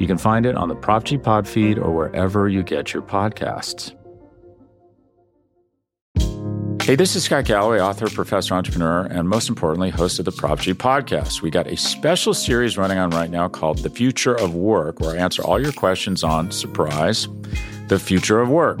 You can find it on the Prop G Pod feed or wherever you get your podcasts. Hey, this is Scott Galloway, author, professor, entrepreneur, and most importantly, host of the Prop G podcast. We got a special series running on right now called The Future of Work, where I answer all your questions on surprise, the future of work.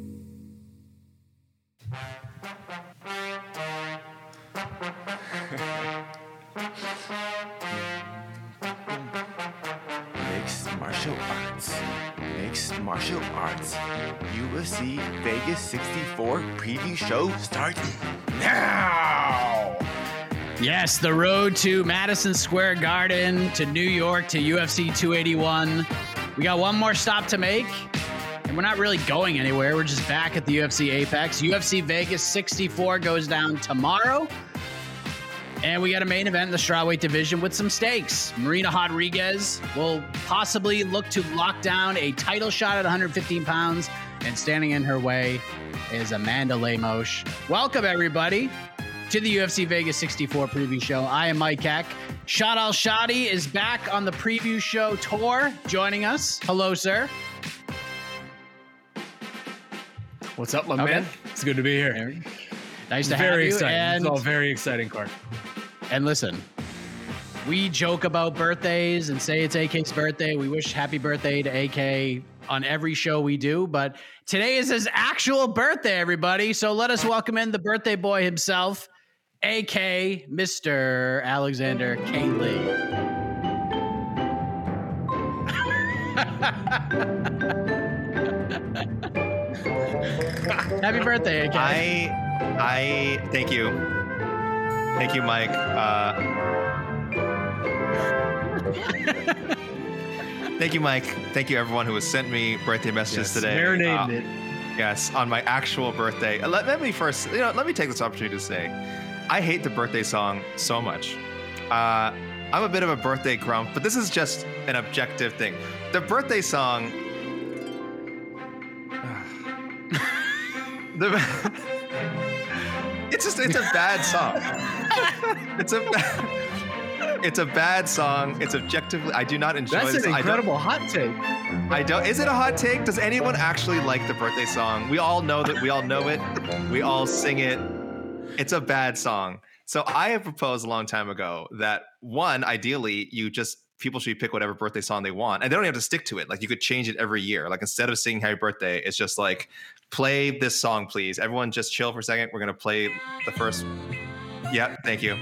Mixed martial arts. Mixed martial arts. UFC Vegas 64 preview show starts now. Yes, the road to Madison Square Garden, to New York, to UFC 281. We got one more stop to make, and we're not really going anywhere. We're just back at the UFC Apex. UFC Vegas 64 goes down tomorrow. And we got a main event in the strawweight division with some stakes. Marina Rodriguez will possibly look to lock down a title shot at 115 pounds, and standing in her way is Amanda Lemos. Welcome, everybody, to the UFC Vegas 64 preview show. I am Mike Keck. Shad Al Shatti is back on the preview show tour, joining us. Hello, sir. What's up, my Okay. man? It's good to be here. Nice to very have you. exciting. And, it's all very exciting, Clark. and listen, we joke about birthdays and say it's AK's birthday. We wish happy birthday to AK on every show we do, but today is his actual birthday, everybody. So let us welcome in the birthday boy himself, AK Mr. Alexander K. Lee. Happy birthday, AK. I I thank you. Thank you, Mike. Uh, thank you, Mike. Thank you, everyone who has sent me birthday messages Yes, today. marinated Uh, it. Yes, on my actual birthday. Uh, Let, let me first, you know, let me take this opportunity to say, I hate the birthday song so much. Uh, I'm a bit of a birthday grump, but this is just an objective thing. The birthday song. The, it's just it's a bad song. It's a it's a bad song. It's objectively. I do not enjoy That's this. an incredible hot take. I don't. Is it a hot take? Does anyone actually like the birthday song? We all know that. We all know it. We all sing it. It's a bad song. So I have proposed a long time ago that one, ideally, you just people should pick whatever birthday song they want, and they don't have to stick to it. Like you could change it every year. Like instead of singing Happy Birthday, it's just like play this song, please. Everyone, just chill for a second. We're gonna play the first. Yeah, thank you.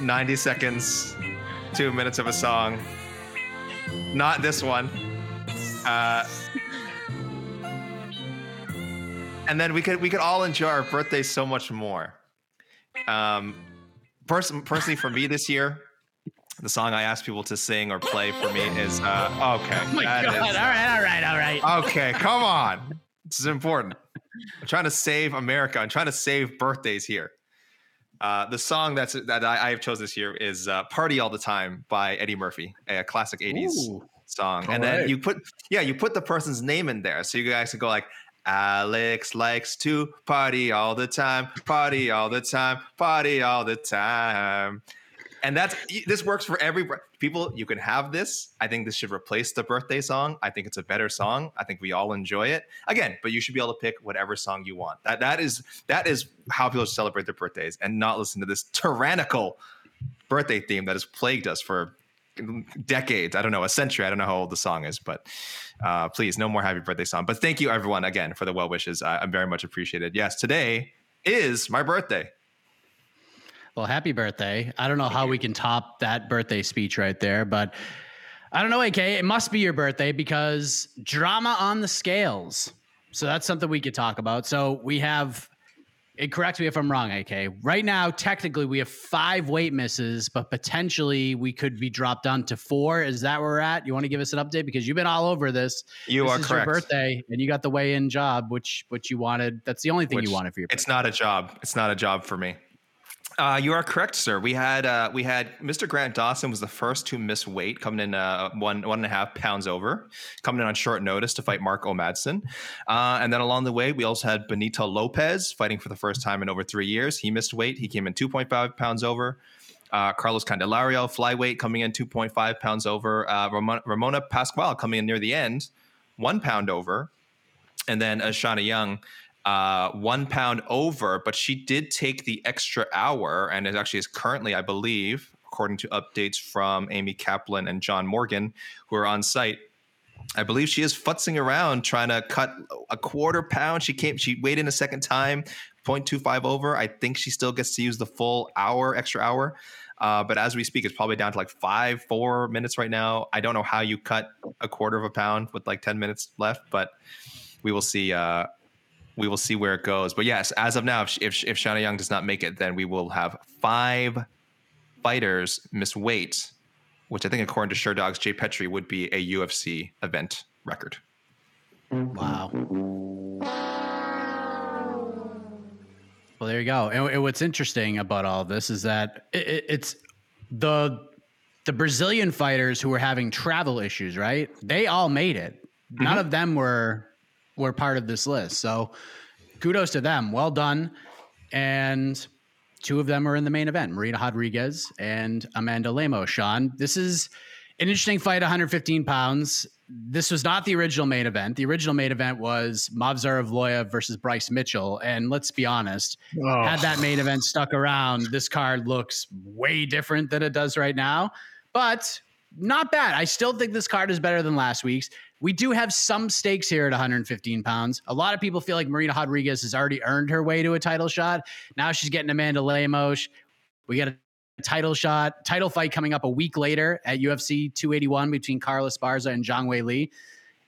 Ninety seconds, two minutes of a song. Not this one. Uh, and then we could we could all enjoy our birthdays so much more. Um, person personally for me this year, the song I ask people to sing or play for me is uh, okay. oh my God. is- All right, all right, all right. okay, come on. This is important. I'm trying to save America. I'm trying to save birthdays here. Uh, the song that's that I, I have chosen this year is uh, "Party All the Time" by Eddie Murphy, a classic '80s Ooh. song. And then you put yeah, you put the person's name in there, so you guys can go like. Alex likes to party all the time, party all the time, party all the time. And that's this works for every people. You can have this. I think this should replace the birthday song. I think it's a better song. I think we all enjoy it. Again, but you should be able to pick whatever song you want. That that is that is how people celebrate their birthdays and not listen to this tyrannical birthday theme that has plagued us for decades. I don't know, a century. I don't know how old the song is, but uh, please, no more happy birthday song. But thank you, everyone, again for the well wishes. I, I'm very much appreciated. Yes, today is my birthday. Well, happy birthday. I don't know how we can top that birthday speech right there, but I don't know, AK. It must be your birthday because drama on the scales. So that's something we could talk about. So we have, it correct me if I'm wrong, AK. Right now, technically, we have five weight misses, but potentially we could be dropped down to four. Is that where we're at? You want to give us an update because you've been all over this. You this are correct. Your birthday, and you got the weigh-in job, which which you wanted. That's the only thing Which you wanted for your. It's not a job. It's not a job for me. Uh, you are correct, sir. We had uh, we had Mr. Grant Dawson was the first to miss weight, coming in uh, one one and a half pounds over, coming in on short notice to fight Mark O. Madsen, uh, and then along the way we also had Benito Lopez fighting for the first time in over three years. He missed weight. He came in two point five pounds over. Uh, Carlos Candelario, flyweight, coming in 2.5 pounds over. Uh, Ramona, Ramona Pascual coming in near the end, one pound over. And then Shanna Young, uh, one pound over, but she did take the extra hour and it actually is currently, I believe, according to updates from Amy Kaplan and John Morgan, who are on site. I believe she is futzing around trying to cut a quarter pound. She came, she weighed in a second time, 0.25 over. I think she still gets to use the full hour, extra hour. Uh, but as we speak, it's probably down to like five, four minutes right now. I don't know how you cut a quarter of a pound with like 10 minutes left, but we will see. Uh, we will see where it goes. But yes, as of now, if if, if Shanna Young does not make it, then we will have five fighters miss weight, which I think, according to Sherdog's, Jay Pettry would be a UFC event record. Wow. Well, there you go. And, what's interesting about all this is that it, it, it's the the Brazilian fighters who were having travel issues, right? They all made it. None mm-hmm. of them were were part of this list. So kudos to them. Well done. And two of them are in the main event, Marina Rodriguez and Amanda Lemos. Sean, this is an interesting fight, 115 pounds. This was not the original main event. The original main event was Movsar Evloev versus Bryce Mitchell. And let's be honest, Oh. had that main event stuck around, this card looks way different than it does right now. But not bad. I still think this card is better than last week's. We do have some stakes here at 115 pounds. A lot of people feel like Marina Rodriguez has already earned her way to a title shot. Now she's getting Amanda Lemos. We got a title shot, title fight coming up a week later at UFC 281 between Carla Esparza and Zhang Wei Li.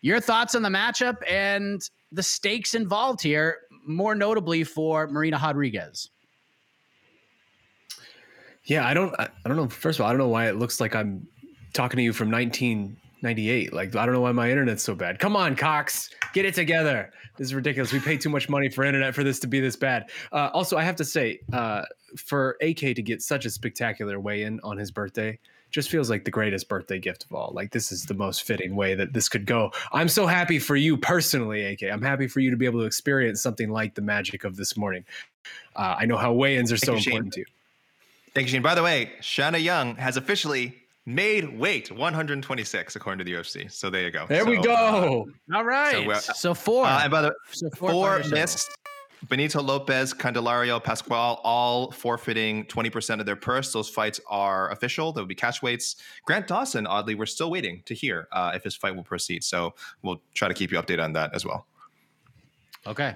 Your thoughts on the matchup and the stakes involved here, more notably for Marina Rodriguez. Yeah, I don't. I, don't know. First of all, I don't know why it looks like I'm talking to you from 1998. Like I don't know why my internet's so bad. Come on, Cox, get it together. This is ridiculous. We pay too much money for internet for this to be this bad. Uh, also, I have to say, uh, for AK to get such a spectacular weigh-in on his birthday just feels like the greatest birthday gift of all. Like this is the most fitting way that this could go. I'm so happy for you personally, AK. I'm happy for you to be able to experience something like the magic of this morning. Uh, I know how weigh-ins are so you, Shane. important to you. Thank you, Shane. By the way, Shanna Young has officially made weight 126 according to the UFC. So there you go. There we So, go. All right. So, So, uh, four. Uh, and by the So four fighters total. missed. Benito Lopez, Candelario, Pascual, all forfeiting 20% of their purse. Those fights are official. There will be catch weights. Grant Dawson, oddly, we're still waiting to hear uh, if his fight will proceed. So we'll try to keep you updated on that as well. Okay.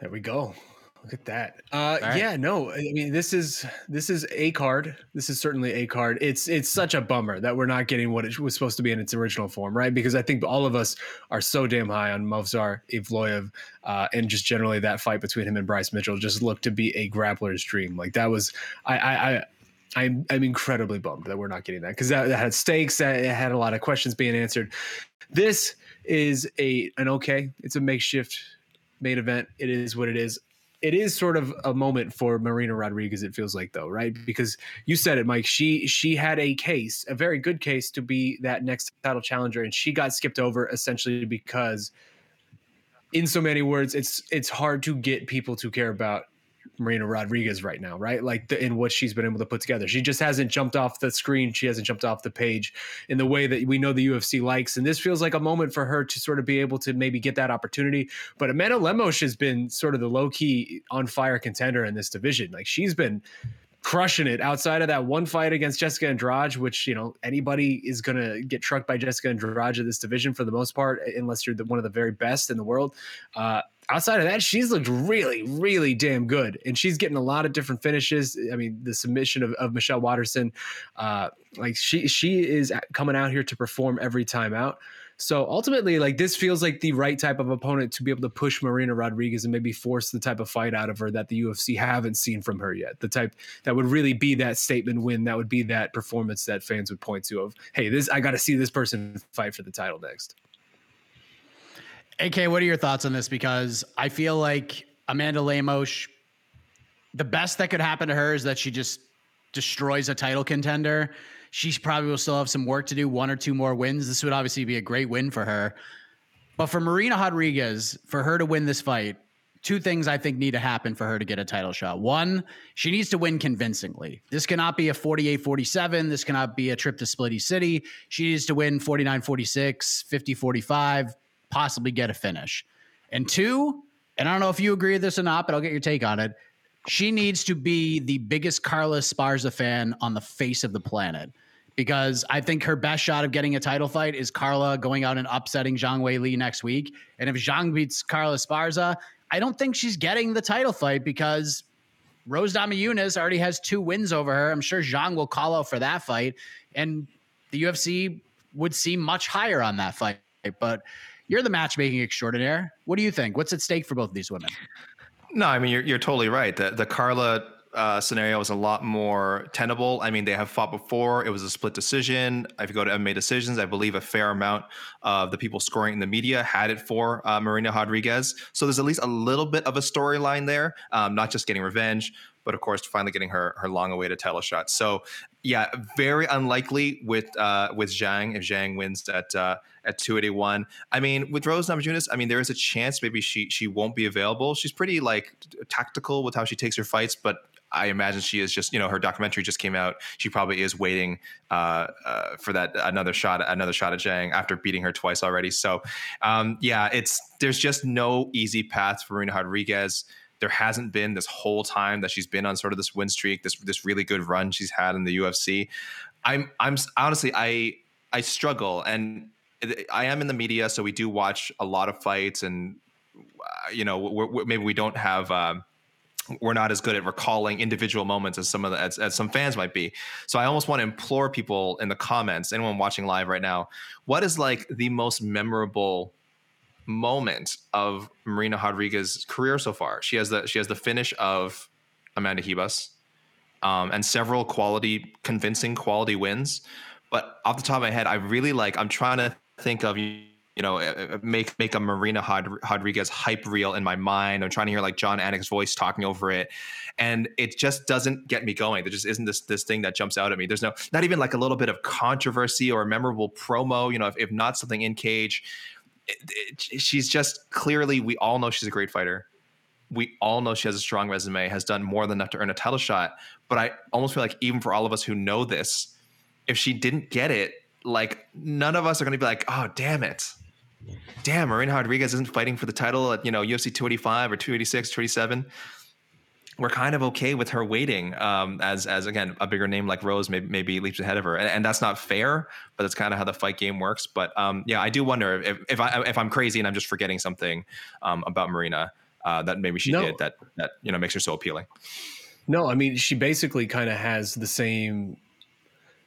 There we go. Look at that. Uh, right. Yeah, no, I mean this is this is a card. This is certainly a card. It's it's such a bummer that we're not getting what it was supposed to be in its original form, right? Because I think all of us are so damn high on Movsar Evloev, uh, and just generally that fight between him and Bryce Mitchell just looked to be a grappler's dream. Like that was I I. I I'm I'm incredibly bummed that we're not getting that because that, that had stakes. That it had a lot of questions being answered. This is a an okay. It's a makeshift main event. It is what it is. It is sort of a moment for Marina Rodriguez. It feels like though, right? Because you said it, Mike. She she had a case, a very good case to be that next title challenger, and she got skipped over essentially because, in so many words, it's it's hard to get people to care about Marina Rodriguez right now, right? Like the, in what she's been able to put together. She just hasn't jumped off the screen. She hasn't jumped off the page in the way that we know the UFC likes. And this feels like a moment for her to sort of be able to maybe get that opportunity. But Amanda Lemos has been sort of the low key on fire contender in this division. Like she's been crushing it outside of that one fight against Jessica Andrade, which you know anybody is gonna get trucked by Jessica Andrade in this division for the most part, unless you're the, one of the very best in the world. Uh, outside of that, she's looked really, really damn good, and she's getting a lot of different finishes. I mean, the submission of, of Michelle Waterson, uh, like she she is coming out here to perform every time out. So ultimately, like this feels like the right type of opponent to be able to push Marina Rodriguez and maybe force the type of fight out of her that the UFC haven't seen from her yet. The type that would really be that statement win, that would be that performance that fans would point to of, hey, this I got to see this person fight for the title next. AK, what are your thoughts on this? Because I feel like Amanda Lemos, the best that could happen to her is that she just destroys a title contender she probably will still have some work to do, one or two more wins. This would obviously be a great win for her. But for Marina Rodriguez, for her to win this fight, two things I think need to happen for her to get a title shot. One, she needs to win convincingly. This cannot be a 48 47. This cannot be a trip to Splitty City. She needs to win 49 46, 50 45, possibly get a finish. And two, and I don't know if you agree with this or not, but I'll get your take on it. She needs to be the biggest Carla Esparza fan on the face of the planet because I think her best shot of getting a title fight is Carla going out and upsetting Zhang Wei Li next week. And if Zhang beats Carla Esparza, I don't think she's getting the title fight because Rose Namajunas already has two wins over her. I'm sure Zhang will call out for that fight, and the UFC would seem much higher on that fight. But you're the matchmaking extraordinaire. What do you think? What's at stake for both of these women? No, I mean you're you're totally right. The the Carla uh, scenario is a lot more tenable. I mean, they have fought before. It was a split decision. If you go to MMA decisions, I believe a fair amount of the people scoring in the media had it for uh, Marina Rodriguez. So there's at least a little bit of a storyline there, um, not just getting revenge, but of course finally getting her her long awaited title shot. So yeah, very unlikely with uh, with Zhang if Zhang wins at uh, at 281. I mean, with Rose Namajunas, I mean there is a chance maybe she she won't be available. She's pretty like tactical with how she takes her fights, but I imagine she is just, you know, her documentary just came out. She probably is waiting uh, uh, for that another shot, another shot at Zhang after beating her twice already. So, um, yeah, it's there's just no easy path for Marina Rodriguez. There hasn't been this whole time that she's been on sort of this win streak, this this really good run she's had in the UFC. I'm I'm honestly I I struggle and I am in the media, so we do watch a lot of fights, and uh, you know, we're, we're, maybe we don't have. Um, we're not as good at recalling individual moments as some of the as, as some fans might be. So I almost want to implore people in the comments, anyone watching live right now, what is like the most memorable moment of Marina Rodriguez's career so far? She has the she has the finish of Amanda Ribas, um, and several quality, convincing quality wins. But off the top of my head, I really like. I'm trying to think of you know, make make a Marina Rodriguez hype reel in my mind. I'm trying to hear like Jon Anik's voice talking over it, and it just doesn't get me going. There just isn't this this thing that jumps out at me. There's no not even like a little bit of controversy or a memorable promo. You know, if, if not something in cage, it, it, she's just clearly. We all know she's a great fighter. We all know she has a strong resume, has done more than enough to earn a title shot. But I almost feel like even for all of us who know this, if she didn't get it, like none of us are going to be like, oh damn it damn, Marina Rodriguez isn't fighting for the title at, you know, UFC 285 or 286, 287. We're kind of okay with her waiting um, as, as again, a bigger name like Rose maybe, maybe leaps ahead of her. And, and that's not fair, but that's kind of how the fight game works. But um, yeah, I do wonder if, if, I, if I'm crazy and I'm just forgetting something um, about Marina uh, that maybe she no. did that, that, you know, makes her so appealing. No, I mean, she basically kind of has the same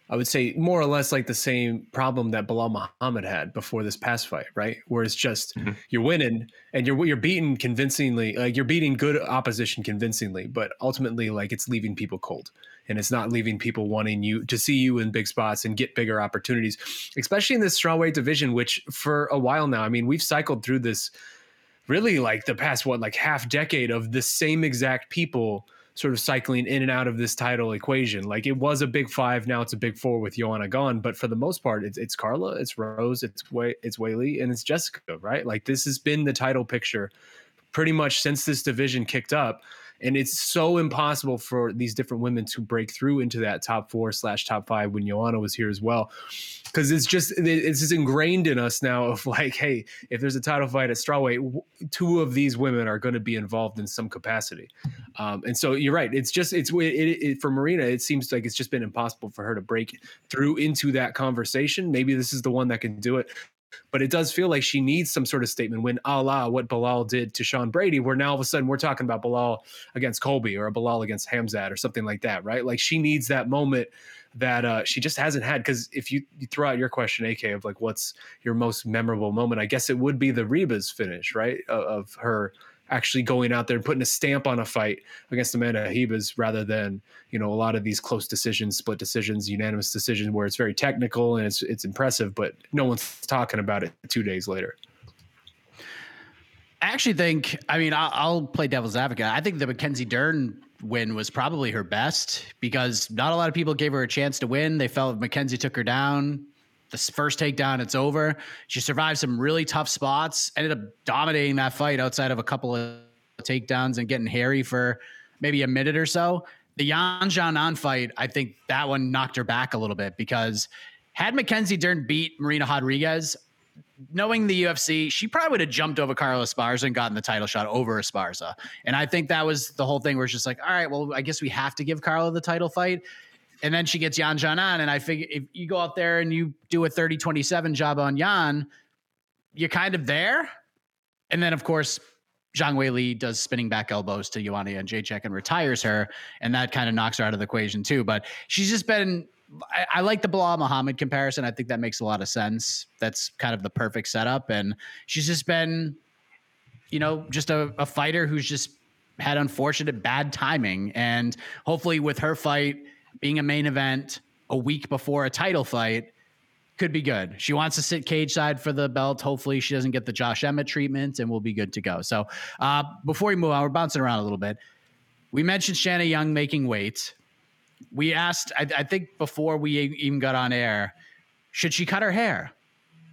I would say more or less like the same problem that Belal Muhammad had before this past fight, right? Where it's just mm-hmm. you're winning and you're you're beating convincingly, like you're beating good opposition convincingly, but ultimately like it's leaving people cold and it's not leaving people wanting you to see you in big spots and get bigger opportunities, especially in this strawweight division, which for a while now, I mean, we've cycled through this really like the past what like half decade of the same exact people sort of cycling in and out of this title equation. Like it was a big five, now it's a big four with Joanna gone. But for the most part, it's it's Carla, it's Rose, it's Way, it's Weili, and it's Jessica, right? Like this has been the title picture pretty much since this division kicked up. And it's so impossible for these different women to break through into that top four slash top five when Joanna was here as well, because it's just it's just ingrained in us now of like, hey, if there's a title fight at strawweight, two of these women are going to be involved in some capacity, um, and so you're right. It's just it's it, it, for Marina. It seems like it's just been impossible for her to break through into that conversation. Maybe this is the one that can do it. But it does feel like she needs some sort of statement when a la what Belal did to Sean Brady, where now all of a sudden we're talking about Belal against Colby or a Belal against Hamzat or something like that, right? Like she needs that moment that uh, she just hasn't had. Because if you, you throw out your question, AK, of like what's your most memorable moment, I guess it would be the Ribas finish, right? Of, of her actually going out there and putting a stamp on a fight against Amanda Ribas rather than you know a lot of these close decisions, split decisions, unanimous decisions where it's very technical and it's it's impressive, but no one's talking about it two days later. I actually think, I mean, I'll, I'll play devil's advocate. I think the Mackenzie Dern win was probably her best because not a lot of people gave her a chance to win. They felt Mackenzie took her down, the first takedown, it's over. She survived some really tough spots, ended up dominating that fight outside of a couple of takedowns and getting hairy for maybe a minute or so. The Yan Xiaonan fight, I think that one knocked her back a little bit because had Mackenzie Dern beat Marina Rodriguez, knowing the UFC, she probably would have jumped over Carla Esparza and gotten the title shot over Esparza. And I think that was the whole thing where it's just like, all right, well, I guess we have to give Carla the title fight and then she gets Yan Xiaonan. And I figure if you go out there and you do a 30 27 job on Yan, you're kind of there. And then, of course, Zhang Wei Li does spinning back elbows to Joanna Jędrzejczyk and retires her. And that kind of knocks her out of the equation, too. But she's just been. I, I like the Belal Muhammad comparison. I think that makes a lot of sense. That's kind of the perfect setup. And she's just been, you know, just a, a fighter who's just had unfortunate bad timing. And hopefully, with her fight, being a main event a week before a title fight could be good. She wants to sit cage side for the belt. Hopefully, she doesn't get the Josh Emmett treatment, and we'll be good to go. So, uh, before we move on, we're bouncing around a little bit. We mentioned Shanna Young making weight. We asked, I, I think, before we even got on air, should she cut her hair?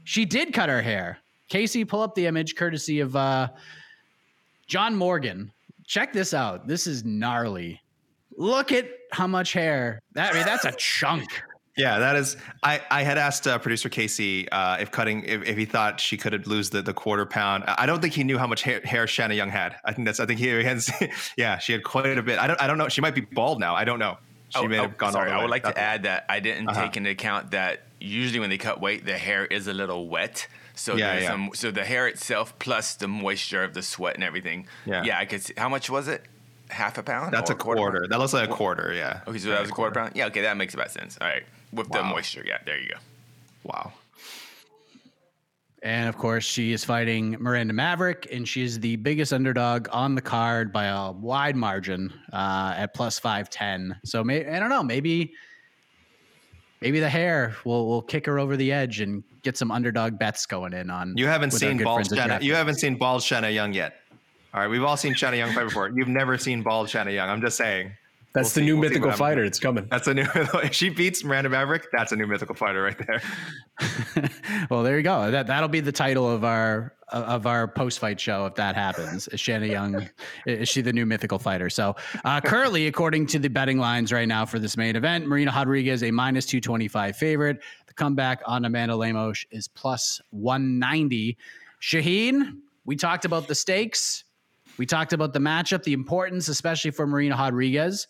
She did cut her hair. Casey, pull up the image courtesy of uh, John Morgan. Check this out. This is gnarly. Look at how much hair. That I mean, that's a chunk. Yeah, that is. I I had asked uh, producer Casey uh, if cutting if, if he thought she could lose the, the quarter pound. I don't think he knew how much hair, hair Shanna Young had. I think that's. I think he had. yeah, she had quite a bit. I don't. I don't know. She might be bald now. I don't know. She oh, may oh, have gone. Sorry, I would like to add that I didn't uh-huh. take into account that usually when they cut weight, the hair is a little wet. So yeah, yeah. Some, so the hair itself plus the moisture of the sweat and everything. Yeah, yeah. I could. See, how much was it? Half a pound? That's a quarter. quarter. That looks like a quarter. Yeah. Okay, so that was a quarter, pound. Yeah. Okay, that makes about sense. All right, with wow. the moisture. Yeah, there you go. Wow. And of course, she is fighting Miranda Maverick, and she's the biggest underdog on the card by a wide margin uh, at plus five ten. So may, I don't know, maybe maybe the hair will will kick her over the edge and get some underdog bets going in on. You haven't seen bald Shanna. You haven't seen bald Shanna Young yet. All right, we've all seen Shanna Young fight before. You've never seen bald Shanna Young. I'm just saying. That's we'll the see, new we'll mythical fighter. It's coming. That's a new. If she beats Miranda Maverick, that's a new mythical fighter right there. well, there you go. That that'll be the title of our of our post fight show if that happens. Is Shanna Young? is she the new mythical fighter? So uh, currently, according to the betting lines right now for this main event, Marina Rodriguez a minus two twenty five favorite. The comeback on Amanda Lemos is plus one ninety. Shaheen, we talked about the stakes. We talked about the matchup, the importance, especially for Marina Rodriguez.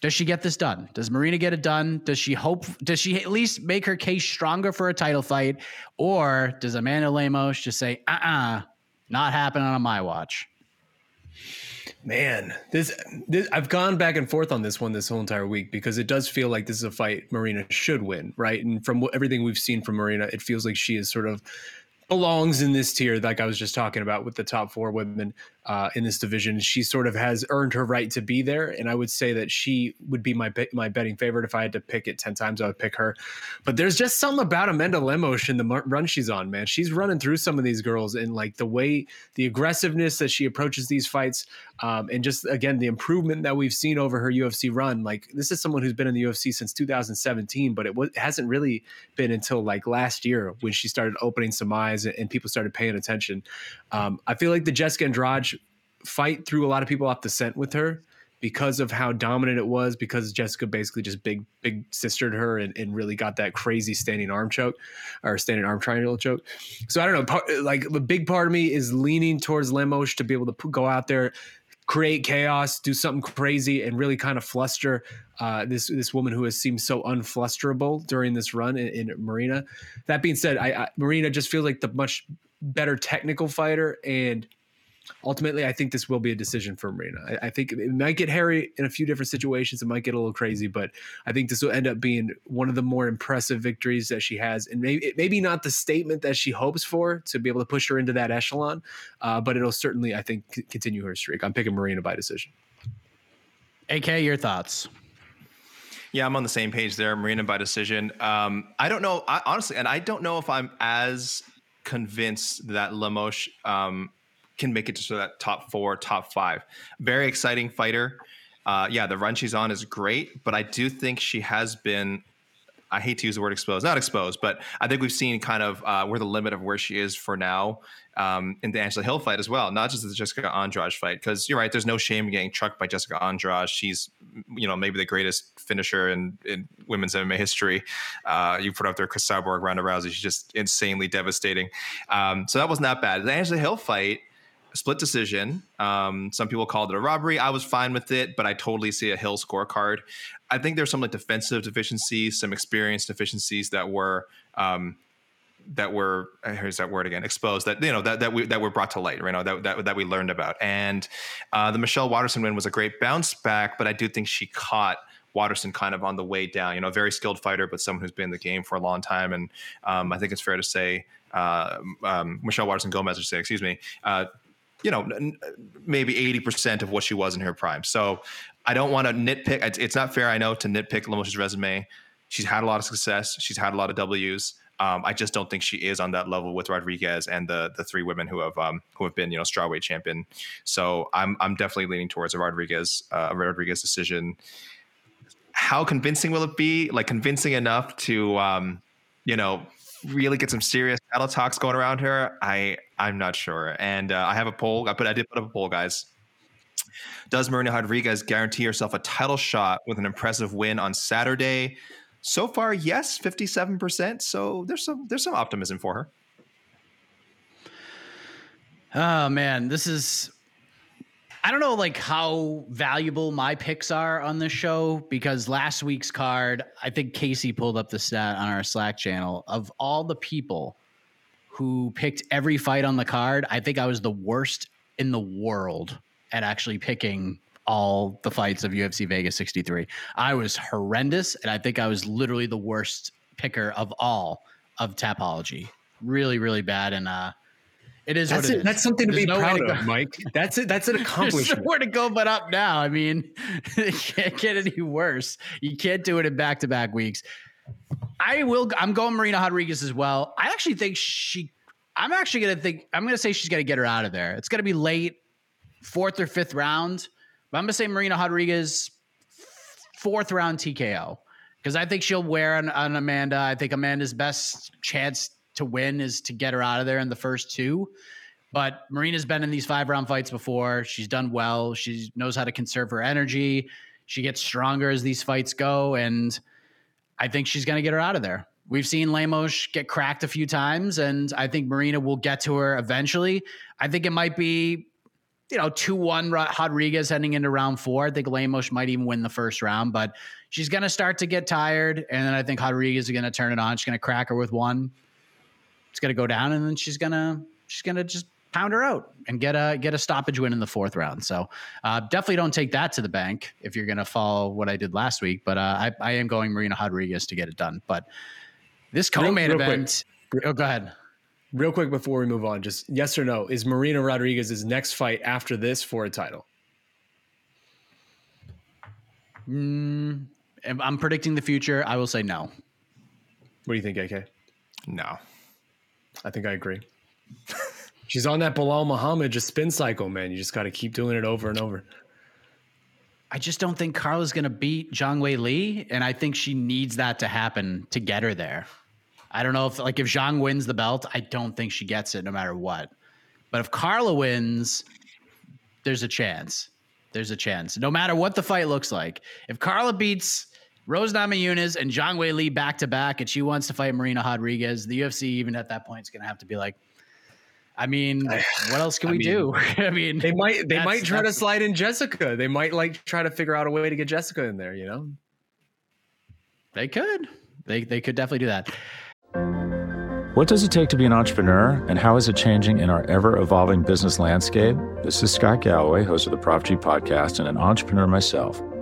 Does she get this done? Does Marina get it done? Does she hope? Does she at least make her case stronger for a title fight, or does Amanda Lemos just say, "Uh, uh-uh, uh not happening on my watch"? Man, this, this I've gone back and forth on this one this whole entire week because it does feel like this is a fight Marina should win, right? And from everything we've seen from Marina, it feels like she is sort of belongs in this tier, like I was just talking about with the top four women uh, in this division. She sort of has earned her right to be there, and I would say that she would be my my betting favorite if I had to pick it ten times. I would pick her. But there's just something about Amanda Lemos and the run she's on, man. She's running through some of these girls, and like the way the aggressiveness that she approaches these fights, um, and just again the improvement that we've seen over her UFC run. Like this is someone who's been in the UFC since 2017, but it, hasn't really been until like last year when she started opening some eyes and, and people started paying attention. Um, I feel like the Jessica Andrade fight threw a lot of people off the scent with her because of how dominant it was, because Jessica basically just big, big sistered her and, and really got that crazy standing arm choke or standing arm triangle choke. So I don't know. Part, like the big part of me is leaning towards Lemos to be able to go out there, create chaos, do something crazy, and really kind of fluster uh, this this woman who has seemed so unflusterable during this run in, in Marina. That being said, I, I, Marina just feels like the much better technical fighter and ultimately, I think this will be a decision for Marina. I, I, think it might get hairy in a few different situations. It might get a little crazy, but I think this will end up being one of the more impressive victories that she has, and maybe maybe not the statement that she hopes for to be able to push her into that echelon, uh, but it'll certainly, I think, c- continue her streak. I'm picking Marina by decision. AK, your thoughts? Yeah, I'm on the same page there. Marina by decision. Um, I don't know, I, honestly, and I don't know if I'm as convinced that Lemos um, can make it to that top four, top five. Very exciting fighter. Uh, yeah, the run she's on is great, but I do think she has been. I hate to use the word exposed, not exposed, but I think we've seen kind of uh, where the limit of where she is for now um, in the Angela Hill fight as well, not just the Jessica Andrade fight. Because you're right, there's no shame in getting trucked by Jessica Andrade. She's, you know, maybe the greatest finisher in, in women's MMA history. Uh, you put up there Cris Cyborg, Ronda Rousey. She's just insanely devastating. Um, so that wasn't bad. The Angela Hill fight split decision. Um, some people called it a robbery. I was fine with it, but I totally see a Hill scorecard. I think there's some like defensive deficiencies, some experience deficiencies that were um, that were here's that word again exposed that you know that that we that were brought to light, right? Know, that that that we learned about. And uh, the Michelle Waterson win was a great bounce back, but I do think she caught. Waterson kind of on the way down, you know, a very skilled fighter, but someone who's been in the game for a long time. And um, I think it's fair to say, uh, um, Michelle Waterson Gomez, or say, excuse me, uh, you know, maybe 80% of what she was in her prime. So I don't want to nitpick. It's not fair, I know, to nitpick Lemos's resume. She's had a lot of success. She's had a lot of W's. Um, I just don't think she is on that level with Rodriguez and the the three women who have um, who have been you know strawweight champion. So I'm I'm definitely leaning towards a Rodriguez uh, a Rodriguez decision. How convincing will it be? Like convincing enough to um, you know really get some serious battle talks going around her, I I'm not sure. And uh, I have a poll. I put I did put up a poll, guys. Does Marina Rodriguez guarantee herself a title shot with an impressive win on Saturday? So far, yes, fifty-seven percent. So there's some there's some optimism for her. Oh man, this is I don't know like how valuable my picks are on this show because last week's card, I think Casey pulled up the stat on our Slack channel of all the people who picked every fight on the card. I think I was the worst in the world at actually picking all the fights of UFC Vegas 63. I was horrendous and I think I was literally the worst picker of all of Tapology. Really, really bad and uh it is that's, it, that's something to There's be no proud of, Mike. That's it. That's an accomplishment. There's nowhere to go but up now. I mean, it can't get any worse. You can't do it in back to back weeks. I will. I'm going Marina Rodriguez as well. I actually think she. I'm actually gonna think. I'm gonna say she's gonna get her out of there. It's gonna be late, fourth or fifth round. But I'm gonna say Marina Rodriguez, fourth round TKO, because I think she'll wear on, on Amanda. I think Amanda's best chance to win is to get her out of there in the first two. But Marina's been in these five round fights before. She's done well. She knows how to conserve her energy. She gets stronger as these fights go. And I think she's going to get her out of there. We've seen Lemos get cracked a few times, and I think Marina will get to her eventually. I think it might be, you know, 2 1 Rodriguez heading into round four. I think Lemos might even win the first round, but she's going to start to get tired. And then I think Rodriguez is going to turn it on. She's going to crack her with one it's going to go down, and then she's gonna she's gonna just pound her out and get a get a stoppage win in the fourth round. So uh, definitely don't take that to the bank if you're going to follow what I did last week. But uh, I, I am going Marina Rodriguez to get it done. But this co-main real, real event. Quick. Oh, go ahead. Real quick before we move on, just yes or no: Is Marina Rodriguez's next fight after this for a title? Mm, I'm predicting the future. I will say no. What do you think, AK? No. I think I agree. She's on that Belal Muhammad just spin cycle, man. You just got to keep doing it over and over. I just don't think Carla's going to beat Zhang Wei Li, and I think she needs that to happen to get her there. I don't know if like if Zhang wins the belt, I don't think she gets it no matter what. But if Carla wins, there's a chance. There's a chance. No matter what the fight looks like, if Carla beats Rose Namajunas and Zhang Wei Li back to back, and she wants to fight Marina Rodriguez, the UFC even at that point is going to have to be like, I mean, what else can I we mean, do? I mean, they might they might try to slide in Jessica. They might like try to figure out a way to get Jessica in there. You know, they could. They they could definitely do that. What does it take to be an entrepreneur, and how is it changing in our ever evolving business landscape? This is Scott Galloway, host of the Prop G podcast, and an entrepreneur myself.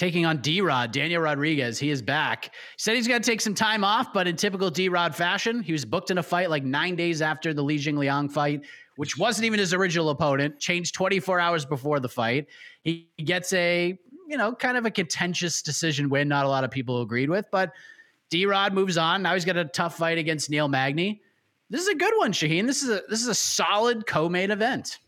taking on D Rod, Daniel Rodriguez. He is back. He said he's going to take some time off, but in typical D Rod fashion, he was booked in a fight like nine days after the Li Jingliang fight, which wasn't even his original opponent, changed 24 hours before the fight. He gets a, you know, kind of a contentious decision win. Not a lot of people agreed with, but D Rod moves on. Now he's got a tough fight against Neil Magny. This is a good one, Shaheen. This is a this is a solid co-main event.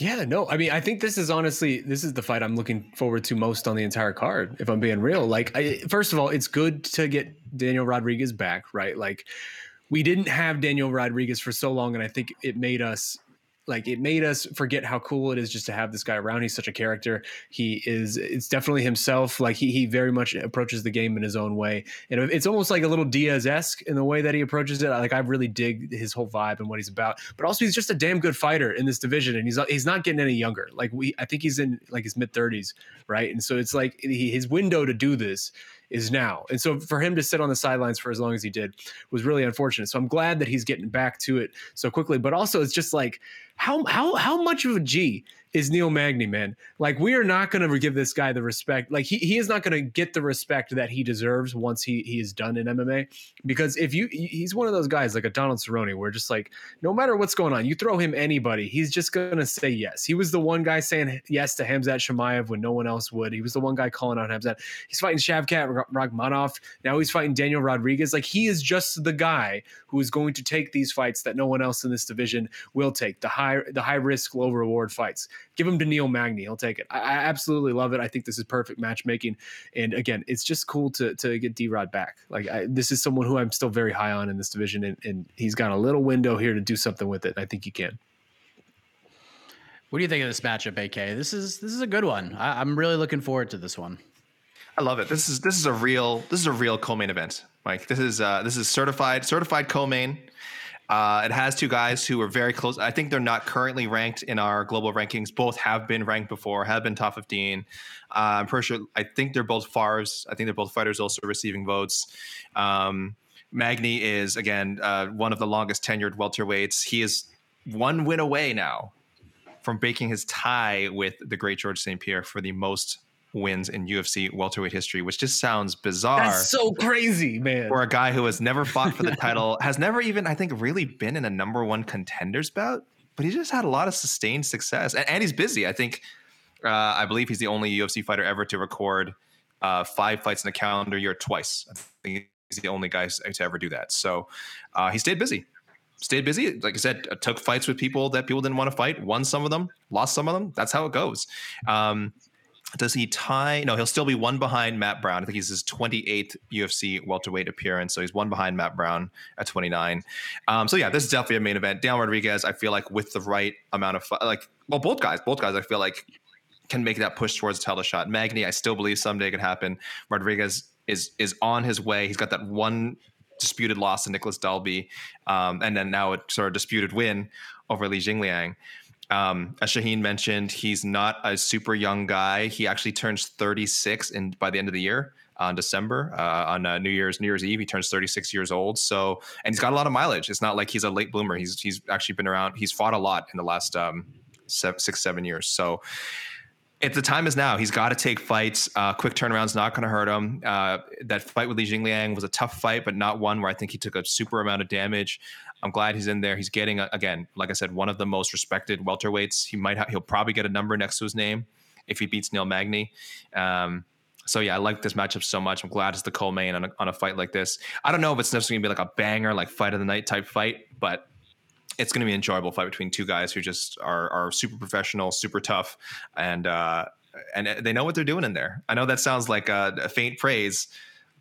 Yeah, no, I mean, I think this is honestly this is the fight I'm looking forward to most on the entire card. If I'm being real, like, I, first of all, it's good to get Daniel Rodriguez back, right? Like, we didn't have Daniel Rodriguez for so long, and I think it made us like it made us forget how cool it is just to have this guy around. He's such a character. He is it's definitely himself. Like he he very much approaches the game in his own way. And it's almost like a little Diaz esque in the way that he approaches it. Like I really dig his whole vibe and what he's about. But also he's just a damn good fighter in this division, and he's he's not getting any younger. Like we I think he's in like his mid thirties, right? And so it's like he, his window to do this is now. And so for him to sit on the sidelines for as long as he did was really unfortunate. So I'm glad that he's getting back to it so quickly. But also it's just like how how how much of a G is Neil Magny, man. Like we are not going to give this guy the respect. Like he, he is not going to get the respect that he deserves once he he is done in MMA. Because if you he's one of those guys like a Donald Cerrone, where just like no matter what's going on, you throw him anybody, he's just going to say yes. He was the one guy saying yes to Khamzat Chimaev when no one else would. He was the one guy calling out Khamzat. He's fighting Shavkat Rakhmonov. Now he's fighting Daniel Rodriguez. Like he is just the guy who is going to take these fights that no one else in this division will take. The high the high risk low reward fights give him to Neil Magny. He'll take it. I, I, absolutely love it. I think this is perfect matchmaking. And again, it's just cool to to get D Rod back. Like I, this is someone who I'm still very high on in this division, and, and he's got a little window here to do something with it. I think he can. What do you think of this matchup, AK? This is this is a good one. I, I'm really looking forward to this one. I love it. This is this is a real this is a real co-main event, Mike. This is uh, this is certified certified co-main. Uh, it has two guys who are very close. I think they're not currently ranked in our global rankings. Both have been ranked before, have been top 15. Uh, I'm pretty sure, I think they're both FARs. I think they're both fighters also receiving votes. Um, Magny is, again, uh, one of the longest tenured welterweights. He is one win away now from breaking his tie with the great George St. Pierre for the most wins in UFC welterweight history, which just sounds bizarre. That's so crazy, man. For a guy who has never fought for the title, has never even, I think, really been in a number one contenders bout, but he just had a lot of sustained success. And, and he's busy. I think, uh, I believe he's the only UFC fighter ever to record uh, five fights in a calendar year twice. I think he's the only guy to ever do that. So uh, he stayed busy. Stayed busy. Like I said, took fights with people that people didn't want to fight, won some of them, lost some of them. That's how it goes. Um, does he tie? No, he'll still be one behind Matt Brown. I think he's his 28th UFC welterweight appearance. So he's one behind Matt Brown at 29. Um, so yeah, this is definitely a main event. Dan Rodriguez, I feel like with the right amount of like, well, both guys, both guys, I feel like can make that push towards a title shot. Magny, I still believe someday could happen. Rodriguez is is on his way. He's got that one disputed loss to Nicolas Dalby, um, and then now a sort of disputed win over Li Jingliang. Um, as Shaheen mentioned, he's not a super young guy. He actually turns 36 in by the end of the year on December uh, on uh, New Year's New Year's Eve. He turns 36 years old. So and he's got a lot of mileage. It's not like he's a late bloomer. He's he's actually been around. He's fought a lot in the last um, seven, six seven years. So. If the time is now, he's got to take fights. Uh, quick turnaround's not going to hurt him. Uh, that fight with Li Jingliang was a tough fight, but not one where I think he took a super amount of damage. I'm glad he's in there. He's getting again, like I said, one of the most respected welterweights. He might ha- he'll probably get a number next to his name if he beats Neil Magny. Um, so yeah, I like this matchup so much. I'm glad it's the co-main on a, on a fight like this. I don't know if it's necessarily gonna be like a banger, like fight of the night type fight, but it's to be an enjoyable fight between two guys who just are are super professional, super tough, and uh, and they know what they're doing in there. I know that sounds like a, a faint praise,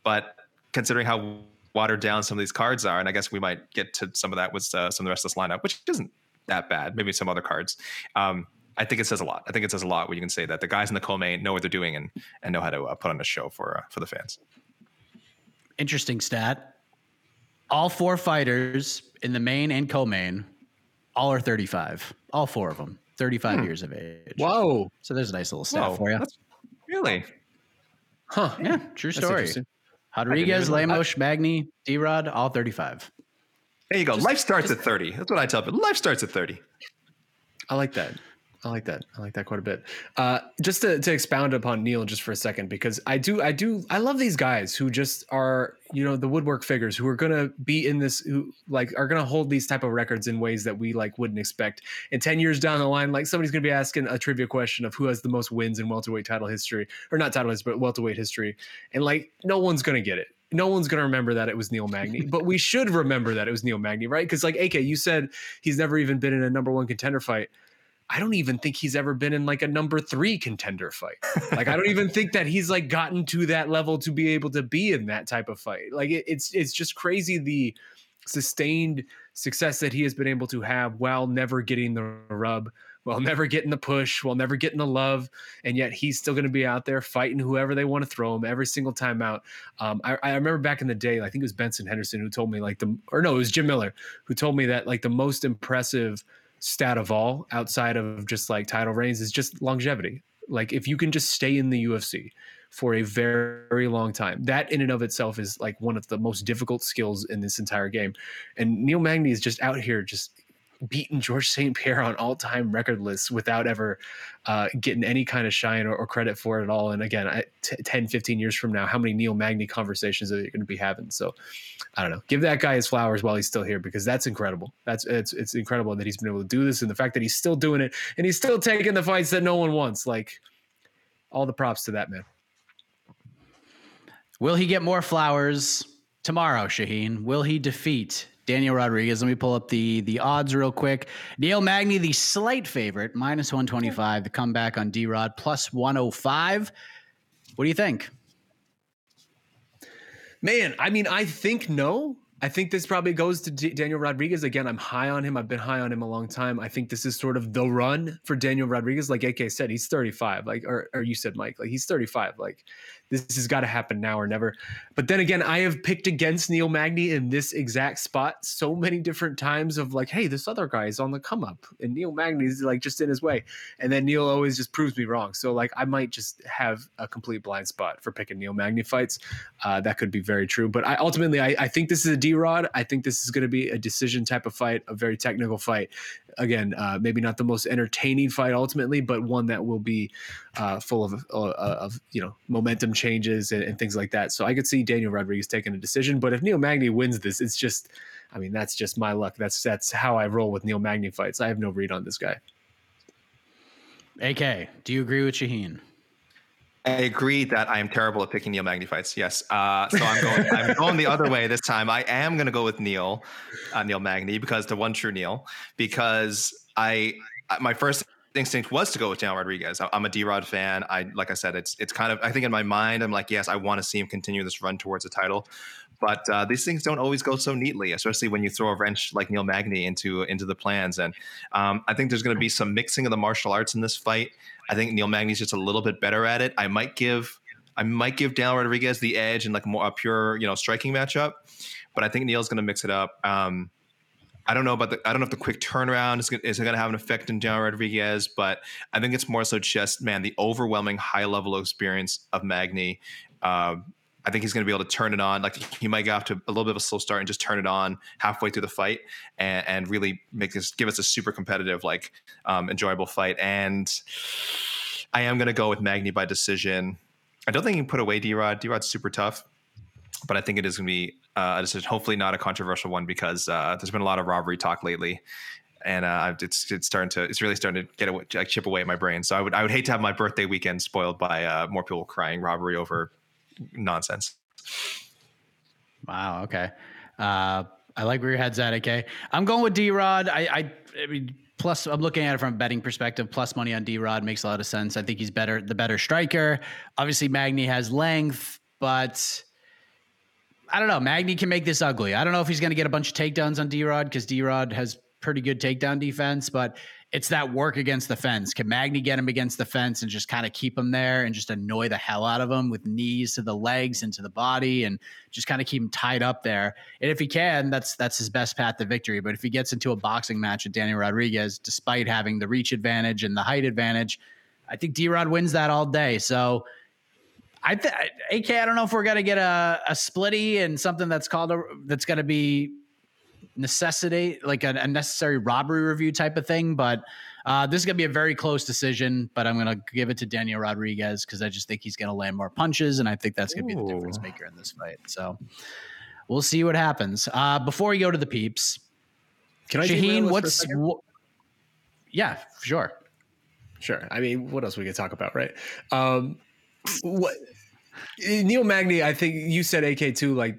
but considering how watered down some of these cards are, and I guess we might get to some of that with uh, some of the rest of this lineup, which isn't that bad. Maybe some other cards. Um, I think it says a lot. I think it says a lot where you can say that the guys in the co-main know what they're doing and and know how to uh, put on a show for uh, for the fans. Interesting stat. All four fighters in the main and co-main, all are 35. All four of them, 35 hmm. years of age. Whoa! So there's a nice little stat Whoa, for you. Really? Huh? Yeah, true story. Rodriguez, Lemos, Magny, D Rod, all 35. There you go. Just, Life starts just, at 30. That's what I tell people. Life starts at 30. I like that. I like that. I like that quite a bit. Uh, just to, to expound upon Neil just for a second, because I do, I do, I love these guys who just are, you know, the woodwork figures who are gonna be in this, who like are gonna hold these type of records in ways that we like wouldn't expect. And ten years down the line, like somebody's gonna be asking a trivia question of who has the most wins in welterweight title history, or not title history, but welterweight history, and like no one's gonna get it no one's going to remember that it was Neil Magny, but we should remember that it was Neil Magny, right? Because like AK, you said he's never even been in a number one contender fight. I don't even think he's ever been in like a number three contender fight. Like I don't even think that he's like gotten to that level to be able to be in that type of fight. Like it, it's it's just crazy the sustained success that he has been able to have while never getting the rub, while never getting the push, while never getting the love, and yet he's still going to be out there fighting whoever they want to throw him every single time out. Um, I, I remember back in the day, I think it was Benson Henderson who told me like the, or no, it was Jim Miller who told me that like the most impressive stat of all outside of just like title reigns is just longevity. Like if you can just stay in the UFC for a very, very long time, that in and of itself is like one of the most difficult skills in this entire game. And Neil Magny is just out here just beaten Georges St-Pierre on all time record lists without ever uh, getting any kind of shine or, or, credit for it at all. And again, I, t- 10, 15 years from now, how many Neil Magny conversations are you going to be having? So I don't know. Give that guy his flowers while he's still here because that's incredible. That's it's, it's incredible that he's been able to do this and the fact that he's still doing it and he's still taking the fights that no one wants. Like all the props to that man. Will he get more flowers tomorrow, Shaheen? Will he defeat Daniel Rodriguez. Let me pull up the the odds real quick. Neil Magny, the slight favorite, minus 125. The comeback on D Rod, plus 105. What do you think? Man, I mean, I think no. I think this probably goes to D- Daniel Rodriguez. Again, I'm high on him. I've been high on him a long time. I think this is sort of the run for Daniel Rodriguez. Like AK said, he's 35. Like, or, or you said, Mike, like he's 35. Like, this has got to happen now or never. But then again, I have picked against Neil Magny in this exact spot so many different times of like, hey, this other guy is on the come up, and Neil Magny's like just in his way, and then Neil always just proves me wrong. So like, I might just have a complete blind spot for picking Neil Magny fights. Uh, that could be very true, but I ultimately I, I think this is a D Rod. I think this is going to be a decision type of fight, a very technical fight. Again, uh, maybe not the most entertaining fight ultimately, but one that will be uh, full of uh, of you know momentum changes and, and, things like that. So I could see Daniel Rodriguez taking a decision. But if Neil Magny wins this, it's just, I mean, that's just my luck. That's that's how I roll with Neil Magny fights. I have no read on this guy. AK, do you agree with Shaheen? I agree that I am terrible at picking Neil Magny fights. Yes, uh, so I'm going. I'm going the other way this time. I am going to go with Neil, uh, Neil Magny, because the one true Neil. Because I, my first instinct was to go with Daniel Rodriguez. I'm a D-Rod fan. I like I said, it's it's kind of I think in my mind I'm like, yes, I want to see him continue this run towards a title. But uh, these things don't always go so neatly, especially when you throw a wrench like Neil Magny into into the plans. And um, I think there's going to be some mixing of the martial arts in this fight. I think Neil Magny's just a little bit better at it. I might give I might give Daniel Rodriguez the edge in like more a pure you know striking matchup, but I think Neil's going to mix it up. Um, I don't know about the I don't know if the quick turnaround is, is going to have an effect in Daniel Rodriguez, but I think it's more so just man the overwhelming high level experience of Magny. Uh, I think he's going to be able to turn it on. Like he might get off to a little bit of a slow start and just turn it on halfway through the fight and, and really make this give us a super competitive, like um, enjoyable fight. And I am going to go with Magny by decision. I don't think he can put away D Rod. D Rod's super tough, but I think it is going to be uh, a decision. Hopefully, not a controversial one because uh, there's been a lot of robbery talk lately, and uh, it's it's starting to it's really starting to get a, like chip away at my brain. So I would I would hate to have my birthday weekend spoiled by uh, more people crying robbery over nonsense. Wow. Okay. Uh, I like where your head's at. Okay. I'm going with D Rod. I, I, I mean, plus I'm looking at it from a betting perspective. Plus money on D Rod makes a lot of sense. I think he's better, the better striker. Obviously, Magny has length, but I don't know. Magny can make this ugly. I don't know if he's going to get a bunch of takedowns on D Rod because D Rod has pretty good takedown defense, but it's that work against the fence. Can Magny get him against the fence and just kind of keep him there and just annoy the hell out of him with knees to the legs and to the body and just kind of keep him tied up there? And if he can, that's that's his best path to victory. But if he gets into a boxing match with Daniel Rodriguez, despite having the reach advantage and the height advantage, I think D Rod wins that all day. So I th- AK, I don't know if we're gonna get a, a splitty and something that's called a that's gonna be necessitate like a, a, necessary robbery review type of thing. But uh, this is gonna be a very close decision. But I'm gonna give it to Daniel Rodriguez because I just think he's gonna land more punches, and I think that's gonna be the difference maker in this fight. So we'll see what happens. Uh, before we go to the peeps, can I Shaheen? What's wh- yeah, sure, sure. I mean, what else we could talk about, right? Um, what Neil Magny? I think you said AK two like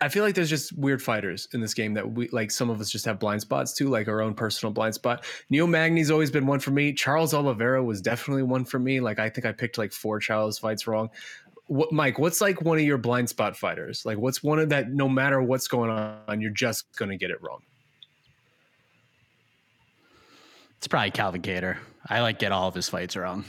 I feel like there's just weird fighters in this game that we like. Some of us just have blind spots too, like our own personal blind spot. Neil Magny's always been one for me. Charles Oliveira was definitely one for me. Like I think I picked like four Charles fights wrong. What, Mike? What's like one of your blind spot fighters? Like what's one of that? No matter what's going on, you're just gonna get it wrong. It's probably Calvin Kattar. I like get all of his fights wrong.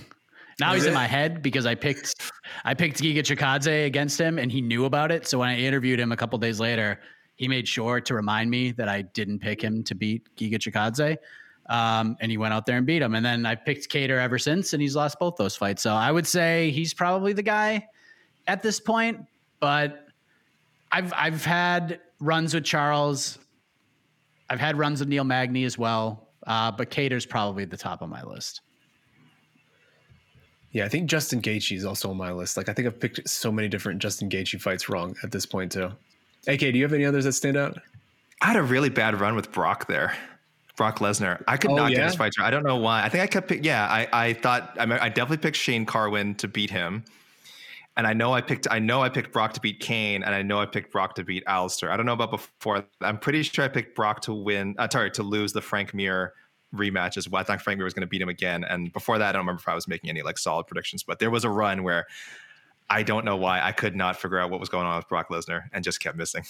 Now he's in my head because I picked I picked Giga Chikadze against him and he knew about it. So when I interviewed him a couple days later, he made sure to remind me that I didn't pick him to beat Giga Chikadze. Um, and he went out there and beat him. And then I picked Kattar ever since, and he's lost both those fights. So I would say he's probably the guy at this point. But I've I've had runs with Charles. I've had runs with Neil Magny as well. Uh, but Kattar's probably the top of my list. Yeah, I think Justin Gaethje is also on my list. Like, I think I've picked so many different Justin Gaethje fights wrong at this point too. AK, do you have any others that stand out? I had a really bad run with Brock there. Brock Lesnar. I could oh, not yeah? get his fights. I don't know why. I think I kept yeah. I I thought I, mean, I definitely picked Shane Carwin to beat him, and I know I picked I know I picked Brock to beat Cain, and I know I picked Brock to beat Alistair. I don't know about before. I'm pretty sure I picked Brock to win. Uh, sorry, to lose the Frank Mir rematch as well. I thought Frank Mir was going to beat him again. And before that, I don't remember if I was making any like solid predictions, but there was a run where I don't know why I could not figure out what was going on with Brock Lesnar and just kept missing.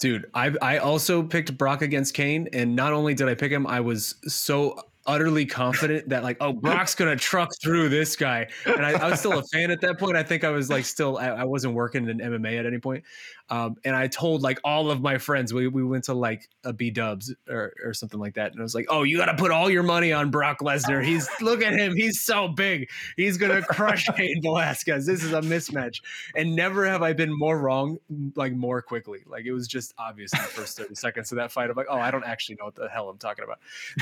Dude, I I also picked Brock against Cain, and not only did I pick him, I was so utterly confident that like, oh, Brock's gonna truck through this guy, and I, I, was still a fan at that point. I think I was like still I, I wasn't working in MMA at any point, um, and I told like all of my friends we we went to like a B Dubs or or something like that, and I was like, oh, you got to put all your money on Brock Lesnar. He's look at him, he's so big, he's gonna crush Cain Velasquez. This is a mismatch, and never have I been more wrong like more quickly. Like it was just obvious in the first thirty seconds of that fight. I'm like, oh, I don't actually know what the hell I'm talking about.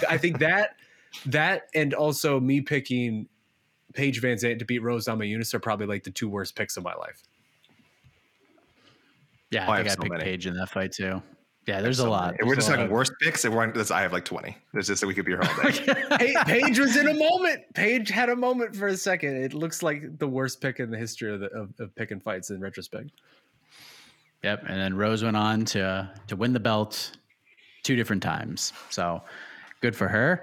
I think that that and also me picking Paige VanZant to beat Rose Namajunas are probably like the two worst picks of my life. Yeah, oh, I, oh, think I, I so picked many. Paige in that fight too. Yeah, there's a lot. There's we're just talking worst picks. If we're, I have like 20. There's just that we could be here all day. Paige was in a moment. Paige had a moment for a second. It looks like the worst pick in the history of, the, of, of picking fights in retrospect. Yep, and then Rose went on to to win the belt two different times. So good for her.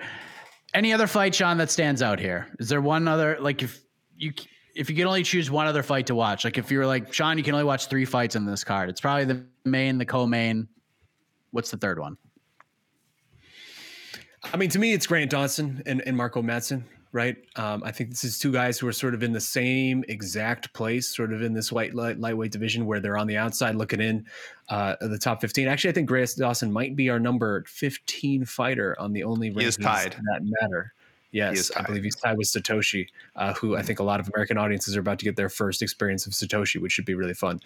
Any other fight, Sean, that stands out here? Is there one other like if you if you can only choose one other fight to watch, like if you're like Sean, you can only watch three fights in this card. It's probably the main, the co-main. What's the third one? I mean, to me, it's Grant Dawson and, and Mark O. Madsen. right? Um, I think this is two guys who are sort of in the same exact place, sort of in this white light, lightweight division where they're on the outside looking in uh, the top 15. Actually, I think Grant Dawson might be our number 15 fighter on the only rankings that matter. Yes, I believe he's tied with Satoshi, uh, who I think a lot of American audiences are about to get their first experience of Satoshi, which should be really fun.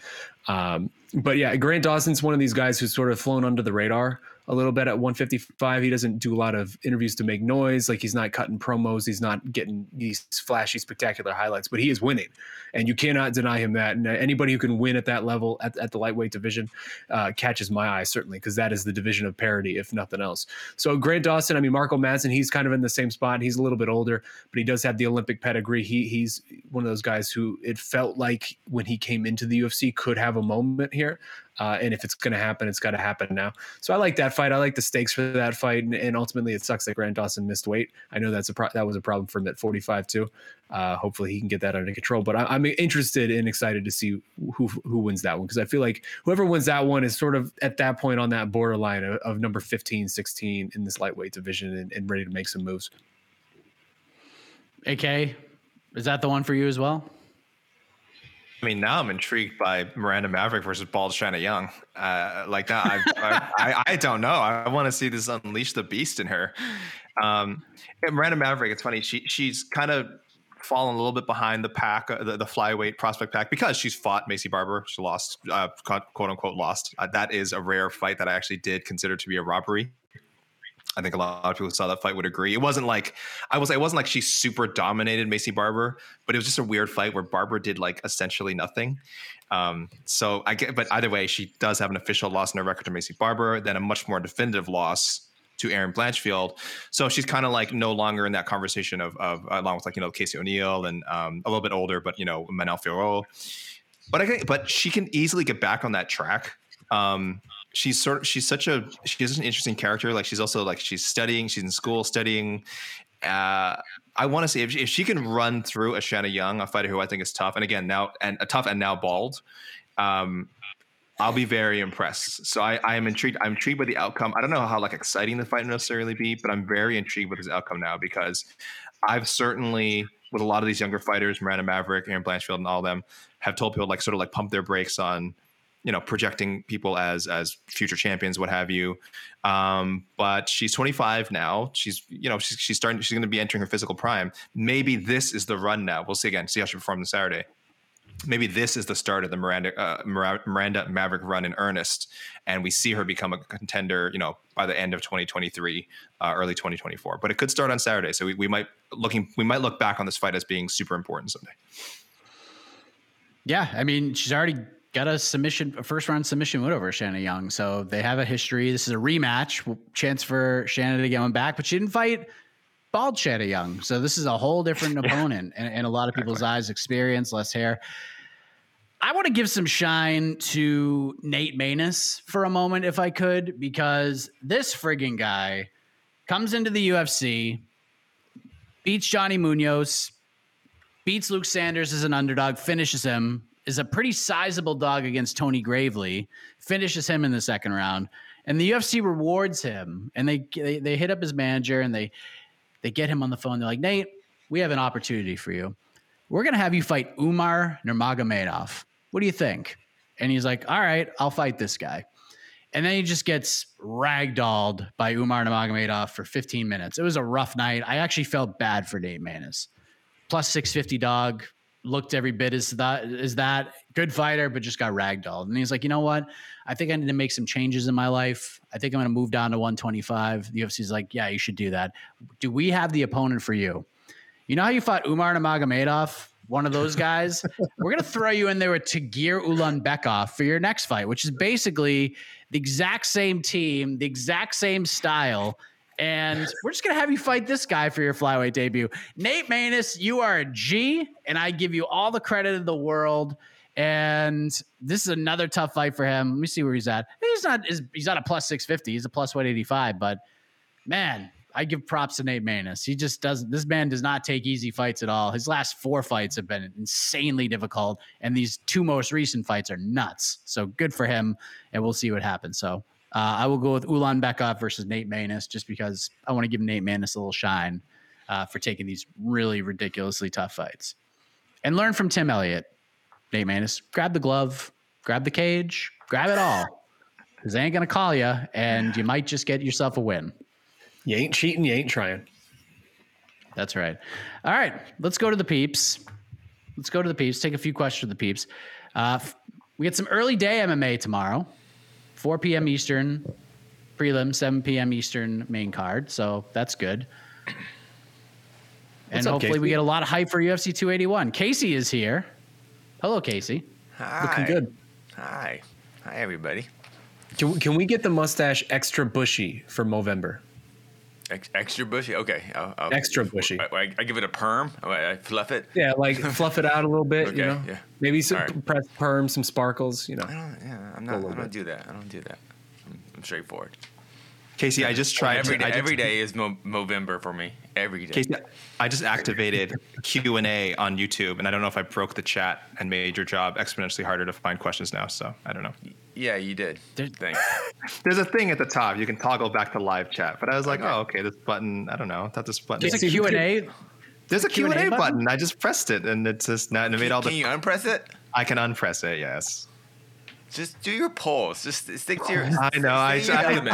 Um, but yeah, Grant Dawson's one of these guys who's sort of flown under the radar a little bit at 155. He doesn't do a lot of interviews to make noise. Like he's not cutting promos. He's not getting these flashy, spectacular highlights, but he is winning. And you cannot deny him that. And anybody who can win at that level at, at the lightweight division uh, catches my eye, certainly, because that is the division of parity, if nothing else. So Grant Dawson, I mean, Mark O. Madsen, he's kind of in the same spot. He's a little bit older, but he does have the Olympic pedigree. He He's one of those guys who it felt like when he came into the UFC could have a moment here. Uh, and if it's going to happen, it's got to happen now. So I like that fight. I like the stakes for that fight, and, and ultimately, it sucks that Grant Dawson missed weight. I know that's a pro- that was a problem for him at 45 too. Uh, hopefully, he can get that under control. But I, am interested and excited to see who who wins that one because I feel like whoever wins that one is sort of at that point on that borderline of, of number 15, 16 in this lightweight division and, and ready to make some moves. AK, is that the one for you as well? I mean, now I'm intrigued by Miranda Maverick versus Bald Shanna Young. Uh, like that, I, I, I, don't know. I want to see this unleash the beast in her. Um, Miranda Maverick, it's funny. She she's kind of fallen a little bit behind the pack, uh, the, the, flyweight prospect pack, because she's fought Maycee Barber. She lost, uh, quote unquote, lost. Uh, that is a rare fight that I actually did consider to be a robbery. I think a lot of people who saw that fight would agree. It wasn't like I was. It wasn't like she super dominated Maycee Barber, but it was just a weird fight where Barber did like essentially nothing. Um, so I get, but either way, she does have an official loss in her record to Maycee Barber, then a much more definitive loss to Erin Blanchfield. So she's kind of like no longer in that conversation of, of along with like you know Casey O'Neill and um, a little bit older, but you know Manon Fiorot. But I think, but she can easily get back on that track. Um, she's sort of she's such a she's an interesting character. Like she's also like she's studying, she's in school studying. Uh, I want to see if she, if she can run through a Shanna Young, a fighter who I think is tough, and again now and a tough and now bald. Um, I'll be very impressed. So I, I am intrigued. I'm intrigued by the outcome. I don't know how like exciting the fight necessarily be, but I'm very intrigued with this outcome now because I've certainly with a lot of these younger fighters, Miranda Maverick, Erin Blanchfield, and all them have told people like sort of like pump their brakes on you know projecting people as as future champions what have you um, but she's 25 now she's you know she's, she's starting she's going to be entering her physical prime maybe this is the run now we'll see again see how she performs on saturday maybe this is the start of the Miranda uh, Miranda Maverick run in earnest, and we see her become a contender. You know, by the end of 2023, uh, early 2024. But it could start on Saturday, so we, we might looking we might look back on this fight as being super important someday. Yeah, I mean, she's already got a submission, a first round submission win over Shanna Young. So they have a history. This is a rematch, chance for Shanna to get one back, but she didn't fight bald Shanna Young. So this is a whole different opponent and, and, a lot of people's exactly. eyes, experience, less hair. I want to give some shine to Nate Maness for a moment, if I could, because this frigging guy comes into the UFC, beats Johnny Munoz, beats Luke Sanders as an underdog, finishes him, is a pretty sizable dog against Tony Gravely, finishes him in the second round, and the UFC rewards him. And they they, they hit up his manager and they they get him on the phone. They're like, Nate, we have an opportunity for you. We're gonna have you fight Umar Nurmagomedov. What do you think? And he's like, All right, I'll fight this guy. And then he just gets ragdolled by Umar Nurmagomedov for 15 minutes. It was a rough night. I actually felt bad for Nate Maness. Plus 650 dog, looked every bit as that is that good fighter, but just got ragdolled. And he's like, you know what? I think I need to make some changes in my life. I think I'm going to move down to 125. The UFC's like, yeah, you should do that. Do we have the opponent for you? You know how you fought Umar Nurmagomedov, one of those guys? We're going to throw you in there with Tagir Ulanbekov for your next fight, which is basically the exact same team, the exact same style and we're just gonna have you fight this guy for your flyweight debut. Nate Maness, you are a G, and I give you all the credit in the world. And this is another tough fight for him. Let me see where he's at. He's not he's not a plus 650, he's a plus 185, but man, I give props to Nate Maness. He just doesn't this man does not take easy fights at all. His last four fights have been insanely difficult, and these two most recent fights are nuts. So good for him, and we'll see what happens. So uh, I will go with Ulan Ulanbekov versus Nate Maness just because I want to give Nate Maness a little shine. Uh, for taking these really ridiculously tough fights. And learn from Tim Elliott, Nate Maness. Grab the glove, grab the cage, grab it all. Because they ain't going to call you, and you might just get yourself a win. You ain't cheating, you ain't trying. That's right. All right, let's go to the peeps. Let's go to the peeps. Take a few questions to the peeps. Uh, we get some early day MMA tomorrow, 4 p.m. Eastern, prelim, 7 p.m. Eastern main card. So that's good. and up, hopefully Casey? we get a lot of hype for UFC 281. Casey is here. Hello, Casey. Hi. Looking good. Hi. Hi, everybody. Can, can we get the mustache extra bushy for Movember? Ex- extra bushy. Okay. I'll, I'll, extra bushy. I, I, I, give it a perm. Oh, I, fluff it. Yeah, like fluff it out a little bit. okay, you know. Yeah. Maybe some right. press perm, some sparkles. You know. I don't. Yeah. I'm not. I don't bit. do that. I don't do that. I'm, I'm straightforward. Casey, I just tried. Every to, day, just, every day is Mo- Movember for me. Every day. Casey, I just activated Q and A on YouTube, and I don't know if I broke the chat and made your job exponentially harder to find questions now. So I don't know. Yeah, you did. Thanks. There's a thing at the top you can toggle back to live chat, but I was like, okay. oh, okay, this button. I don't know. I thought this button. There's a Q and A. There's a Q and A button. I just pressed it, and it's just now it made all the. Can you unpress it? I can unpress it. Yes. Just do your polls. Just stick to your. I know. I, I, I, I, I'm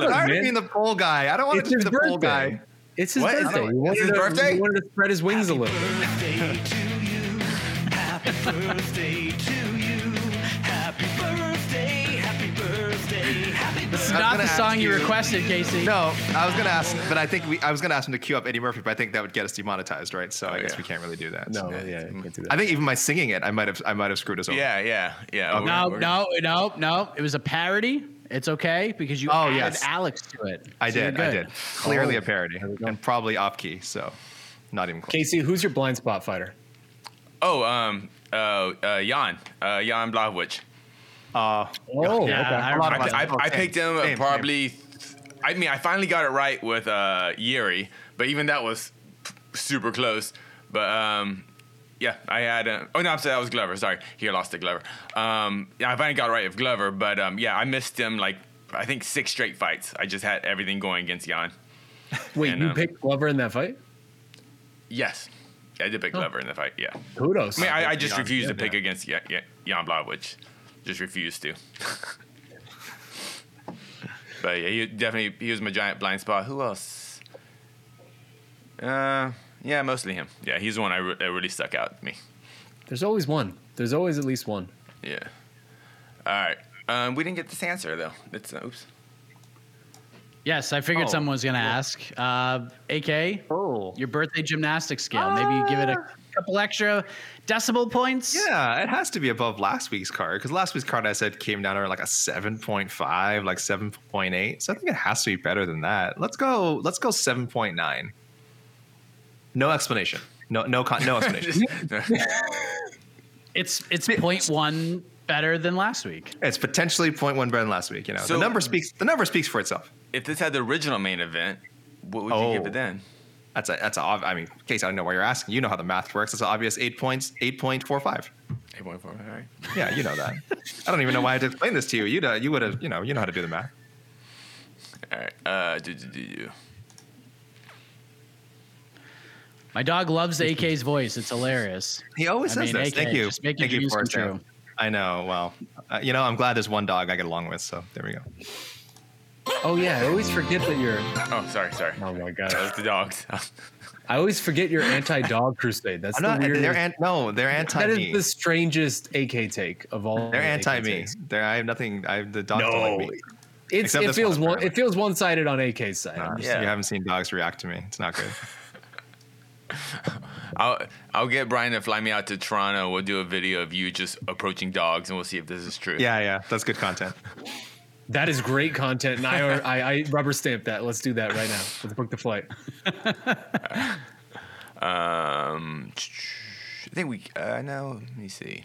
tired of being the poll guy. I don't want it's to be the birthday. poll guy. It's his what? birthday. He wanted, his to, birthday? he wanted to spread his wings Happy a little. Birthday to you. Happy birthday to you. This is not the song you, you requested, Casey. No, I was gonna ask, but I think we, I was gonna ask him to cue up Eddie Murphy, but I think that would get us demonetized, right? So oh, I guess yeah. we can't really do that. No, so. yeah, can't do that. I think even my singing it, I might have, I might have screwed us over. Yeah, yeah, yeah. Okay. No, no, no, no. It was a parody. It's okay because you oh, added yes. Alex to it. I so did. I did. Clearly oh. a parody and probably off key. So not even close. Casey, who's your blind spot fighter? Oh, um, uh, uh, Jan, uh, Jan Blachowicz. Uh, oh, yeah. Okay. I, I, I, picked him same, probably. Same. I mean, I finally got it right with uh, Yuri, but even that was super close. But um, yeah, I had. A, oh no, I'm sorry, that was Glover. Sorry, he lost to Glover. Um, yeah, I finally got it right with Glover, but um, yeah, I missed him like I think six straight fights. I just had everything going against Jan. Wait, and, you um, picked Glover in that fight? Yes, I did pick Glover in the fight. Yeah, kudos. I mean, I, I just Jan, refused yeah, to pick yeah. against Jan, Jan Blachowicz. Just refused to. but yeah, he definitely he was my giant blind spot. Who else? Uh, yeah, mostly him. Yeah, he's the one I re- that really stuck out to me. There's always one. There's always at least one. Yeah. All right. Um, we didn't get this answer though. It's uh, oops. Yes, I figured oh, someone was going to yeah. ask. Uh, AK, oh. your birthday gymnastics scale. Uh, Maybe you give it a couple extra decibel points. Yeah, it has to be above last week's card because last week's card I said came down to like a seven point five, like seven point eight. So I think it has to be better than that. Let's go. Let's go seven point nine. No explanation. No no con- no explanation. it's it's point one better than last week. It's potentially point one better than last week. You know, so, the number speaks. The number speaks for itself. If this had the original main event, what would oh, you give oh. it then? That's a that's a. I mean, case I don't know why you're asking. You know how the math works. It's an obvious eight points. Eight point four five. Eight point four. All right. Yeah, you know that. I don't even know why I had to explain this to you. You you would have you know you know how to do the math. All right. Uh, do do do do. My dog loves AK's voice. It's hilarious. He always I says mean, this. AK, Thank you. Just make Thank you dreams come true. I know. Well, uh, you know, I'm glad there's one dog I get along with. So there we go. Oh yeah, I always forget that you're. Oh, sorry, sorry. Oh my god, that's the dogs. I always forget you're anti-dog crusade. That's I'm the not, weirdest. They're an, no, they're anti. That is the strangest AK take of all. They're anti me. They're I have nothing. I have the dogs no. don't like me. It's, it feels one, it feels one sided on AK's side. Nah, yeah. You haven't seen dogs react to me. It's not good. I'll I'll get Brian to fly me out to Toronto. We'll do a video of you just approaching dogs, and we'll see if this is true. Yeah, yeah, that's good content. That is great content, and I, I, I rubber stamp that. Let's do that right now. Let's book the flight. um, I think we. Uh, no, let me see.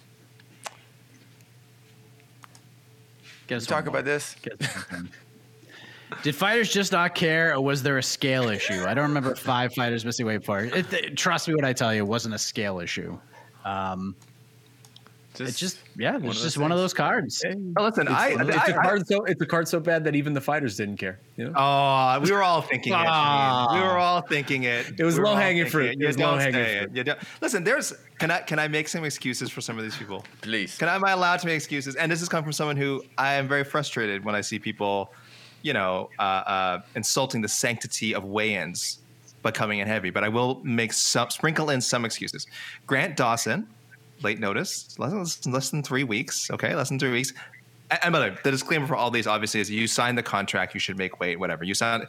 Guess talk about this. Did fighters just not care, or was there a scale issue? I don't remember five fighters missing weight for it, it. Trust me when I tell you, it wasn't a scale issue. Um, Just, it's just yeah, it's just one of those cards. Oh, listen, it's, I, it's I, a card so it's a card so bad that even the fighters didn't care. You know? Oh, we were all thinking it. We were all thinking it. It was we low hanging fruit. It, it was low hanging fruit. You listen, there's can I can I make some excuses for some of these people? Please. Can I am I allowed to make excuses? And this has come from someone who I am very frustrated when I see people, you know, uh, uh, insulting the sanctity of weigh-ins by coming in heavy. But I will make some sprinkle in some excuses. Grant Dawson late notice, less, less than three weeks. Okay, less than three weeks. And by the way, the disclaimer for all these obviously is you sign the contract, you should make weight, whatever. You sign,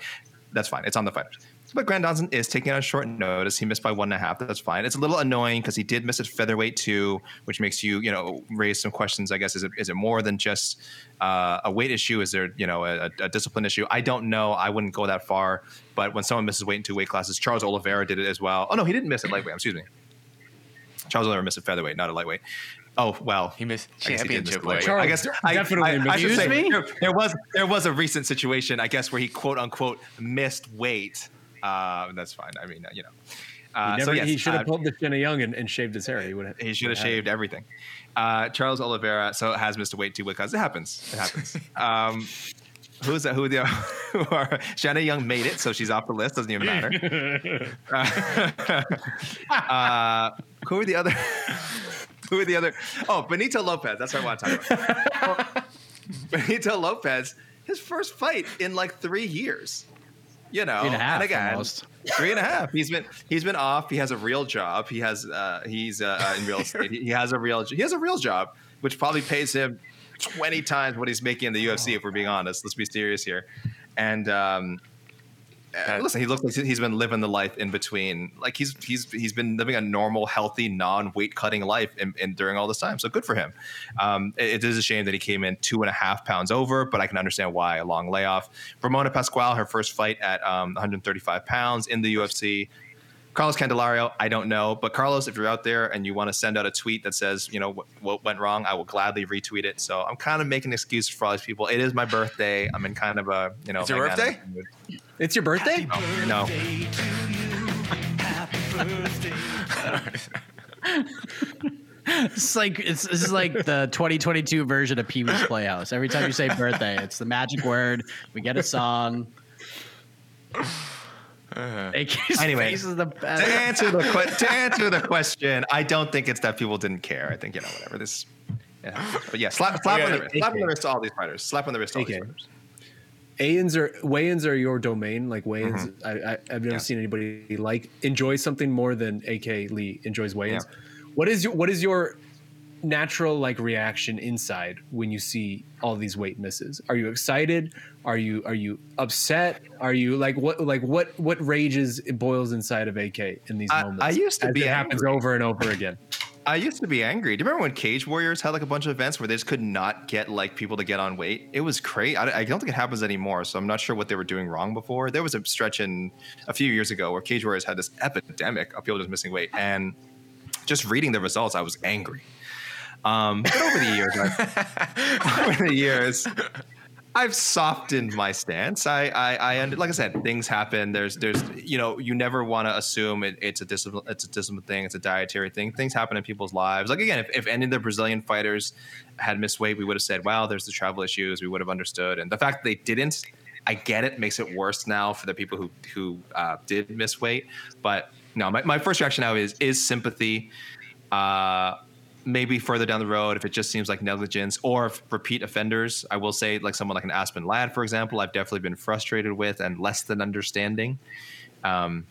that's fine. It's on the fighters. But Grant Dawson is taking on short notice. He missed by one and a half. That's fine. It's a little annoying because he did miss at featherweight too, which makes you, you know, raise some questions. I guess is it is it more than just uh, a weight issue? Is there, you know, a, a, discipline issue? I don't know. I wouldn't go that far. But when someone misses weight in two weight classes, Charles Oliveira did it as well. Oh no, he didn't miss it lightweight. Excuse me. Charles Oliveira missed a featherweight, not a lightweight. Oh well, he missed championship weight. I guess I, definitely I, I, I should say me? There, there, was there was a recent situation, I guess, where he quote unquote missed weight. Uh, that's fine. I mean, you know. Uh, he, never, so yes, he should have uh, pulled the Shanna Young and, and, shaved his hair. He would have. He should have shaved everything. Uh, Charles Oliveira so has missed a weight too because it happens. It happens. um, Who's that? Who the who are Shanna Young made it, so she's off the list. Doesn't even matter. uh, who are the other? who are the other? Oh, Benito Lopez. That's what I want to talk about. Benito Lopez, his first fight in like three years. You know, three and, a half, and again, almost. three and a half. He's been he's been off. He has a real job. He has uh, he's uh, in real estate. He has a real he has a real job, which probably pays him 20 times what he's making in the UFC, if we're being honest. Let's be serious here. And um, listen, he looks like he's been living the life in between. Like he's he's he's been living a normal, healthy, non-weight cutting life in, in, during all this time. So good for him. Um, it, it is a shame that he came in two and a half pounds over, but I can understand why. A long layoff. Ramona Pascual, her first fight at um, 135 pounds in the UFC. Carlos Candelario, I don't know. But Carlos, if you're out there and you want to send out a tweet that says, you know, what, what went wrong, I will gladly retweet it. So I'm kind of making excuses for all these people. It is my birthday. I'm in kind of a, you know, it's your birthday? It's your birthday? no. it's like it's this is like the 2022 version of Pee Wee's Playhouse. Every time you say birthday, it's the magic word. We get a song. Uh, anyway, to answer the que- to answer the question, I don't think it's that people didn't care. I think you know whatever this. Yeah. But yeah, slap, slap on the wrist. Slap on the wrist to all these fighters. Slap on the wrist to all these fighters. Weigh-ins are weigh-ins are your domain. Like weigh-ins, mm-hmm. I, I, have never yeah. seen anybody like enjoy something more than AK Lee enjoys weigh-ins. Yeah. What is your what is your natural like reaction inside when you see all these weight misses? Are you excited? Are you are you upset? Are you like what like what what rages it boils inside of AK in these I, moments? I used to be it happens over and over again. I used to be angry. Do you remember when Cage Warriors had like a bunch of events where they just could not get like people to get on weight? It was crazy. I, I, don't think it happens anymore. So I'm not sure what they were doing wrong before. There was a stretch in a few years ago where Cage Warriors had this epidemic of people just missing weight, and just reading the results, I was angry. Um, but over the years, over the years, I've softened my stance. I, I, I, like I said, things happen. There's, there's, you know, you never want to assume it, it's a discipline, it's a discipline thing, it's a dietary thing. Things happen in people's lives. Like again, if, if any of the Brazilian fighters had missed weight, we would have said, "Wow, there's the travel issues." We would have understood. And the fact that they didn't, I get it, makes it worse now for the people who who uh, did miss weight. But no, my, my first reaction now is is sympathy. Uh, maybe further down the road if it just seems like negligence or repeat offenders i will say like someone like an Aspen Ladd, for example i've definitely been frustrated with and less than understanding. Um,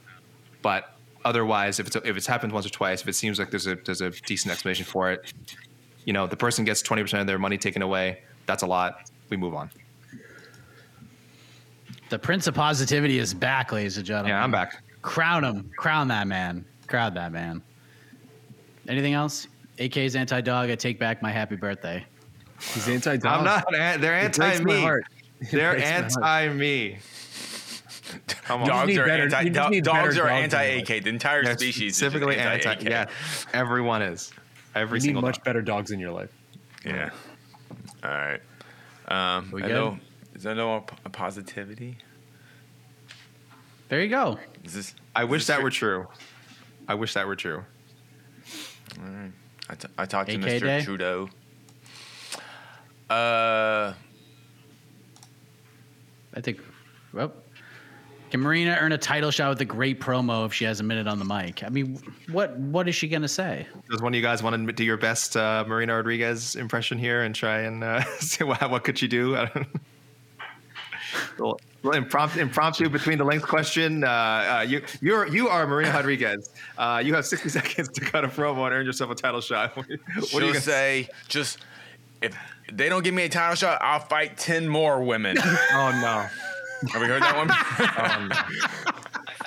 but otherwise if it's if it's happened once or twice if it seems like there's a there's a decent explanation for it you know the person gets 20% of their money taken away that's a lot. We move on. The prince of positivity is back ladies and gentlemen. Yeah i'm back. Crown him. Crown that man. Crown that man. Anything else AK's anti dog. I take back my happy birthday. He's anti dog. I'm not. They're anti me. They're anti me. Come on. Dogs are better, anti. Do, dogs are anti AK. The entire yeah, species specifically anti. Yeah, everyone is. Every you single. need much dog. better dogs in your life. Yeah. All right. Um, we I know. Is there no positivity? There you go. Is this? I wish that true? were true. I wish that were true. All right. I, t- I talked to Mr. Day? Trudeau. Uh, I think. Well, can Marina earn a title shot with a great promo if she has a minute on the mic? I mean, what what is she gonna say? Does one of you guys want to do your best uh, Marina Rodriguez impression here and try and uh, see what, what could she do? well, impromptu, impromptu between the length question. Uh, uh, you you're you are Marina Rodriguez. Uh, you have 60 seconds to cut a promo and earn yourself a title shot. what She'll do you say? Just if they don't give me a title shot, I'll fight 10 more women. oh no. Have we heard that one? um,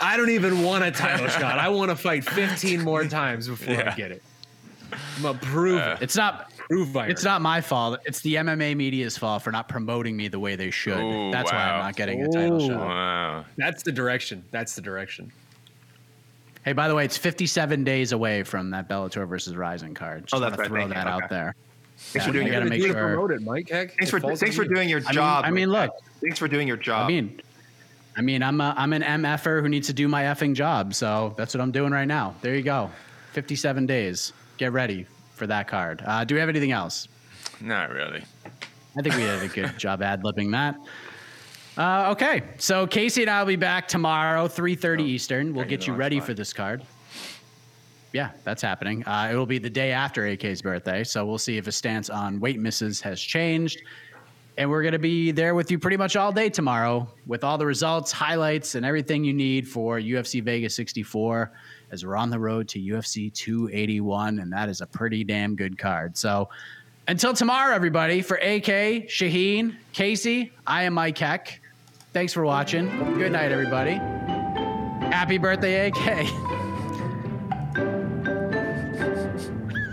I don't even want a title shot. I want to fight 15 more times before yeah. I get it. I'm a prove uh, it. It's not prove It's not my fault. It's the MMA media's fault for not promoting me the way they should. Ooh, That's wow. why I'm not getting a title Ooh, shot. Wow. That's the direction. That's the direction. Hey, by the way, it's 57 days away from that Bellator versus Rizin card. Just oh, that's right. Throw that okay. out there. Thanks yeah, for doing. You got to make sure. Promote it, Mike. Heck, thanks for thanks for doing your job. I mean, I mean look. Thanks for doing your job. I mean, I mean, I'm a, I'm an MFer who needs to do my effing job, so that's what I'm doing right now. There you go. 57 days. Get ready for that card. Uh, do we have anything else? Not really. I think we did a good job ad libbing that. Uh, okay, so Casey and I will be back tomorrow, 3:30 oh, Eastern. We'll get you ready for this card. Yeah, that's happening. Uh, it will be the day after AK's birthday, so we'll see if his stance on weight misses has changed. And we're going to be there with you pretty much all day tomorrow with all the results, highlights, and everything you need for UFC Vegas 64 as we're on the road to UFC 281. And that is a pretty damn good card. So until tomorrow, everybody, for AK, Shaheen, Casey, I am Mike Heck. Thanks for watching. Good night, everybody. Happy birthday, AK.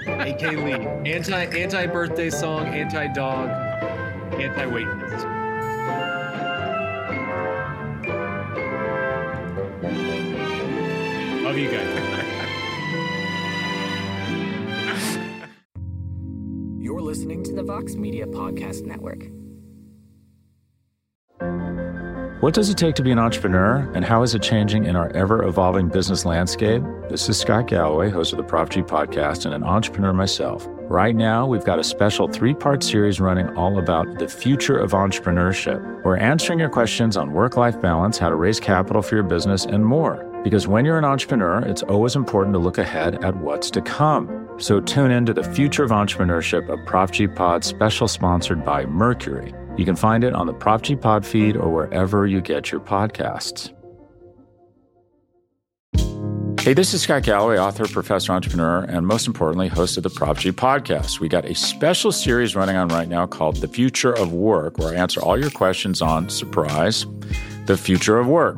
AK Lee. Anti anti birthday song, anti dog, anti weightness. You guys. You're listening to the Vox Media Podcast Network. What does it take to be an entrepreneur, and how is it changing in our ever evolving business landscape? This is Scott Galloway, host of the Prop G podcast, and an entrepreneur myself. Right now, we've got a special three part series running all about the future of entrepreneurship. We're answering your questions on work life balance, how to raise capital for your business, and more. Because when you're an entrepreneur, it's always important to look ahead at what's to come. So tune in to the Future of Entrepreneurship, a Prop G Pod special sponsored by Mercury. You can find it on the Prop G Pod feed or wherever you get your podcasts. Hey, this is Scott Galloway, author, professor, entrepreneur, and most importantly, host of the Prop G podcast. We got a special series running on right now called The Future of Work, where I answer all your questions on surprise, the future of work.